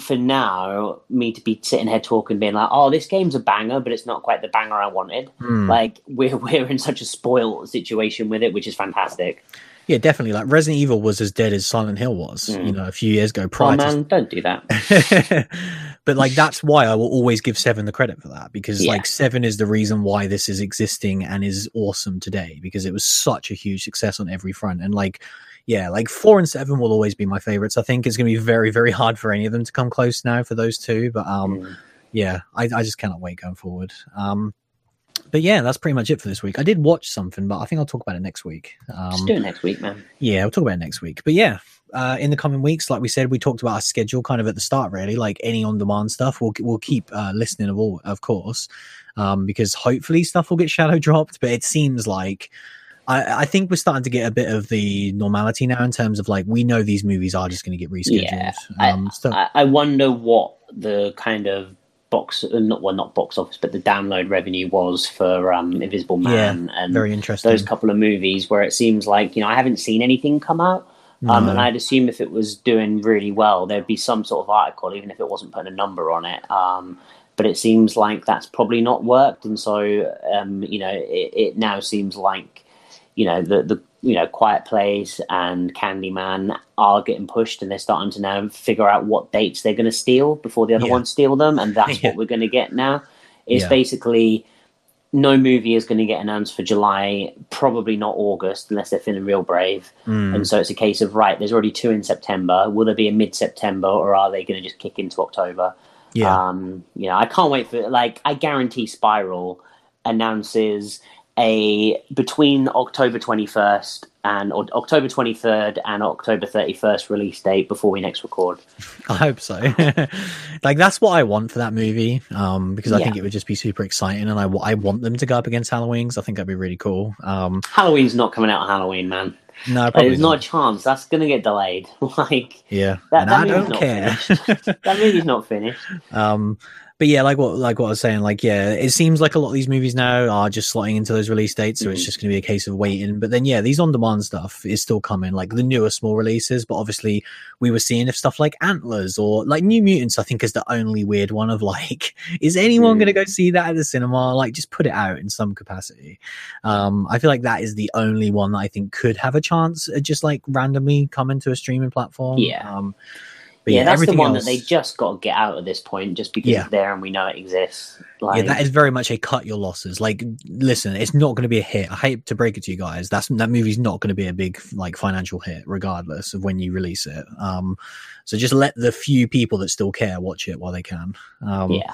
for now, me to be sitting here talking, being like, "Oh, this game's a banger," but it's not quite the banger I wanted. Hmm. Like we're [laughs] we're in such a spoiled situation with it, which is fantastic. yeah, definitely. Like Resident Evil was as dead as Silent Hill was, Mm. you know, a few years ago. Oh Prior to man, don't do that. [laughs] but like that's why I will always give Seven the credit for that because Yeah. like Seven is the reason why this is existing and is awesome today because it was such a huge success on every front and like yeah like four and seven will always be my favorites I think it's going to be very very hard for any of them to come close now for those two but um Mm. yeah I, I just cannot wait going forward um but yeah that's pretty much it for this week I did watch something but I think I'll talk about it next week um Just do it next week, man. yeah, we'll talk about it next week. But yeah, uh, in the coming weeks, like we said, we talked about our schedule kind of at the start, really. Like any on-demand stuff, we'll we'll keep uh, listening of all, of course, um, because hopefully stuff will get [laughs] shadow dropped. But it seems like I, I think we're starting to get a bit of the normality now in terms of like we know these movies are just going to get rescheduled. Yeah, um, so I, I wonder what the kind of box, uh, not well, not box office, but the download revenue was for um, Invisible Man yeah, and very interesting. those couple of movies where it seems like you know I haven't seen anything come out. Um, No. and I'd assume if it was doing really well, there'd be some sort of article, even if it wasn't putting a number on it. Um, but it seems like that's probably not worked, and so um, you know, it, it now seems like you know the the you know Quiet Place and Candyman are getting pushed, and they're starting to now figure out what dates they're going to steal before the other Yeah. ones steal them, and that's [laughs] Yeah. what we're going to get now. It's Yeah. basically no movie is going to get announced for July, probably not August, unless they're feeling real brave. Mm. And so it's a case of right. There's already two in September. Will there be a mid-September, or are they going to just kick into October? yeah. Um, you know, I can't wait for like I guarantee Spiral announces a between October 21st and or October 23rd and October 31st release date before we next record. I hope so. [laughs] like that's what I want for that movie. Um, because I Yeah. think it would just be super exciting, and I, I want them to go up against Halloween. 'cause I think that'd be really cool. Um, Halloween's not coming out on Halloween, man. no, probably There's not a chance. That's to get delayed. [laughs] like Yeah, That- that I don't care. [laughs] that movie's not finished. um, but yeah, like what like what I was saying, like yeah, it seems like a lot of these movies now are just slotting into those release dates, so it's Mhm. just going to be a case of waiting. But then yeah, these on demand stuff is still coming, like the newer small releases. But obviously, we were seeing if stuff like Antlers or like New Mutants, I think is the only weird one of [laughs] like, is anyone Mm. going to go see that at the cinema? Like, just put it out in some capacity. Um, I feel like that is the only one that I think could have a chance at just like randomly coming to a streaming platform. Yeah. Um, but yeah, yeah, that's the one else, that they just got to get out at this point, just because Yeah. it's there and we know it exists. Like, yeah, that is very much a cut your losses. Like, listen, it's not going to be a hit. I hate to break it to you guys. That's that movie's not going to be a big like financial hit, regardless of when you release it. Um, so just let the few people that still care watch it while they can. Um, yeah.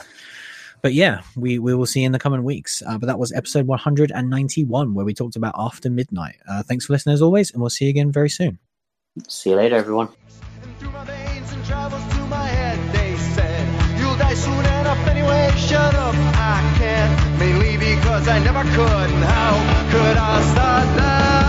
But yeah, we we will see in the coming weeks. Uh, but that was episode 191 where we talked about After Midnight. Uh, thanks for listening as always, and we'll see you again very soon. See you later, everyone. Die soon enough anyway. Shut up, I can't. Mainly because I never could. How could I start now?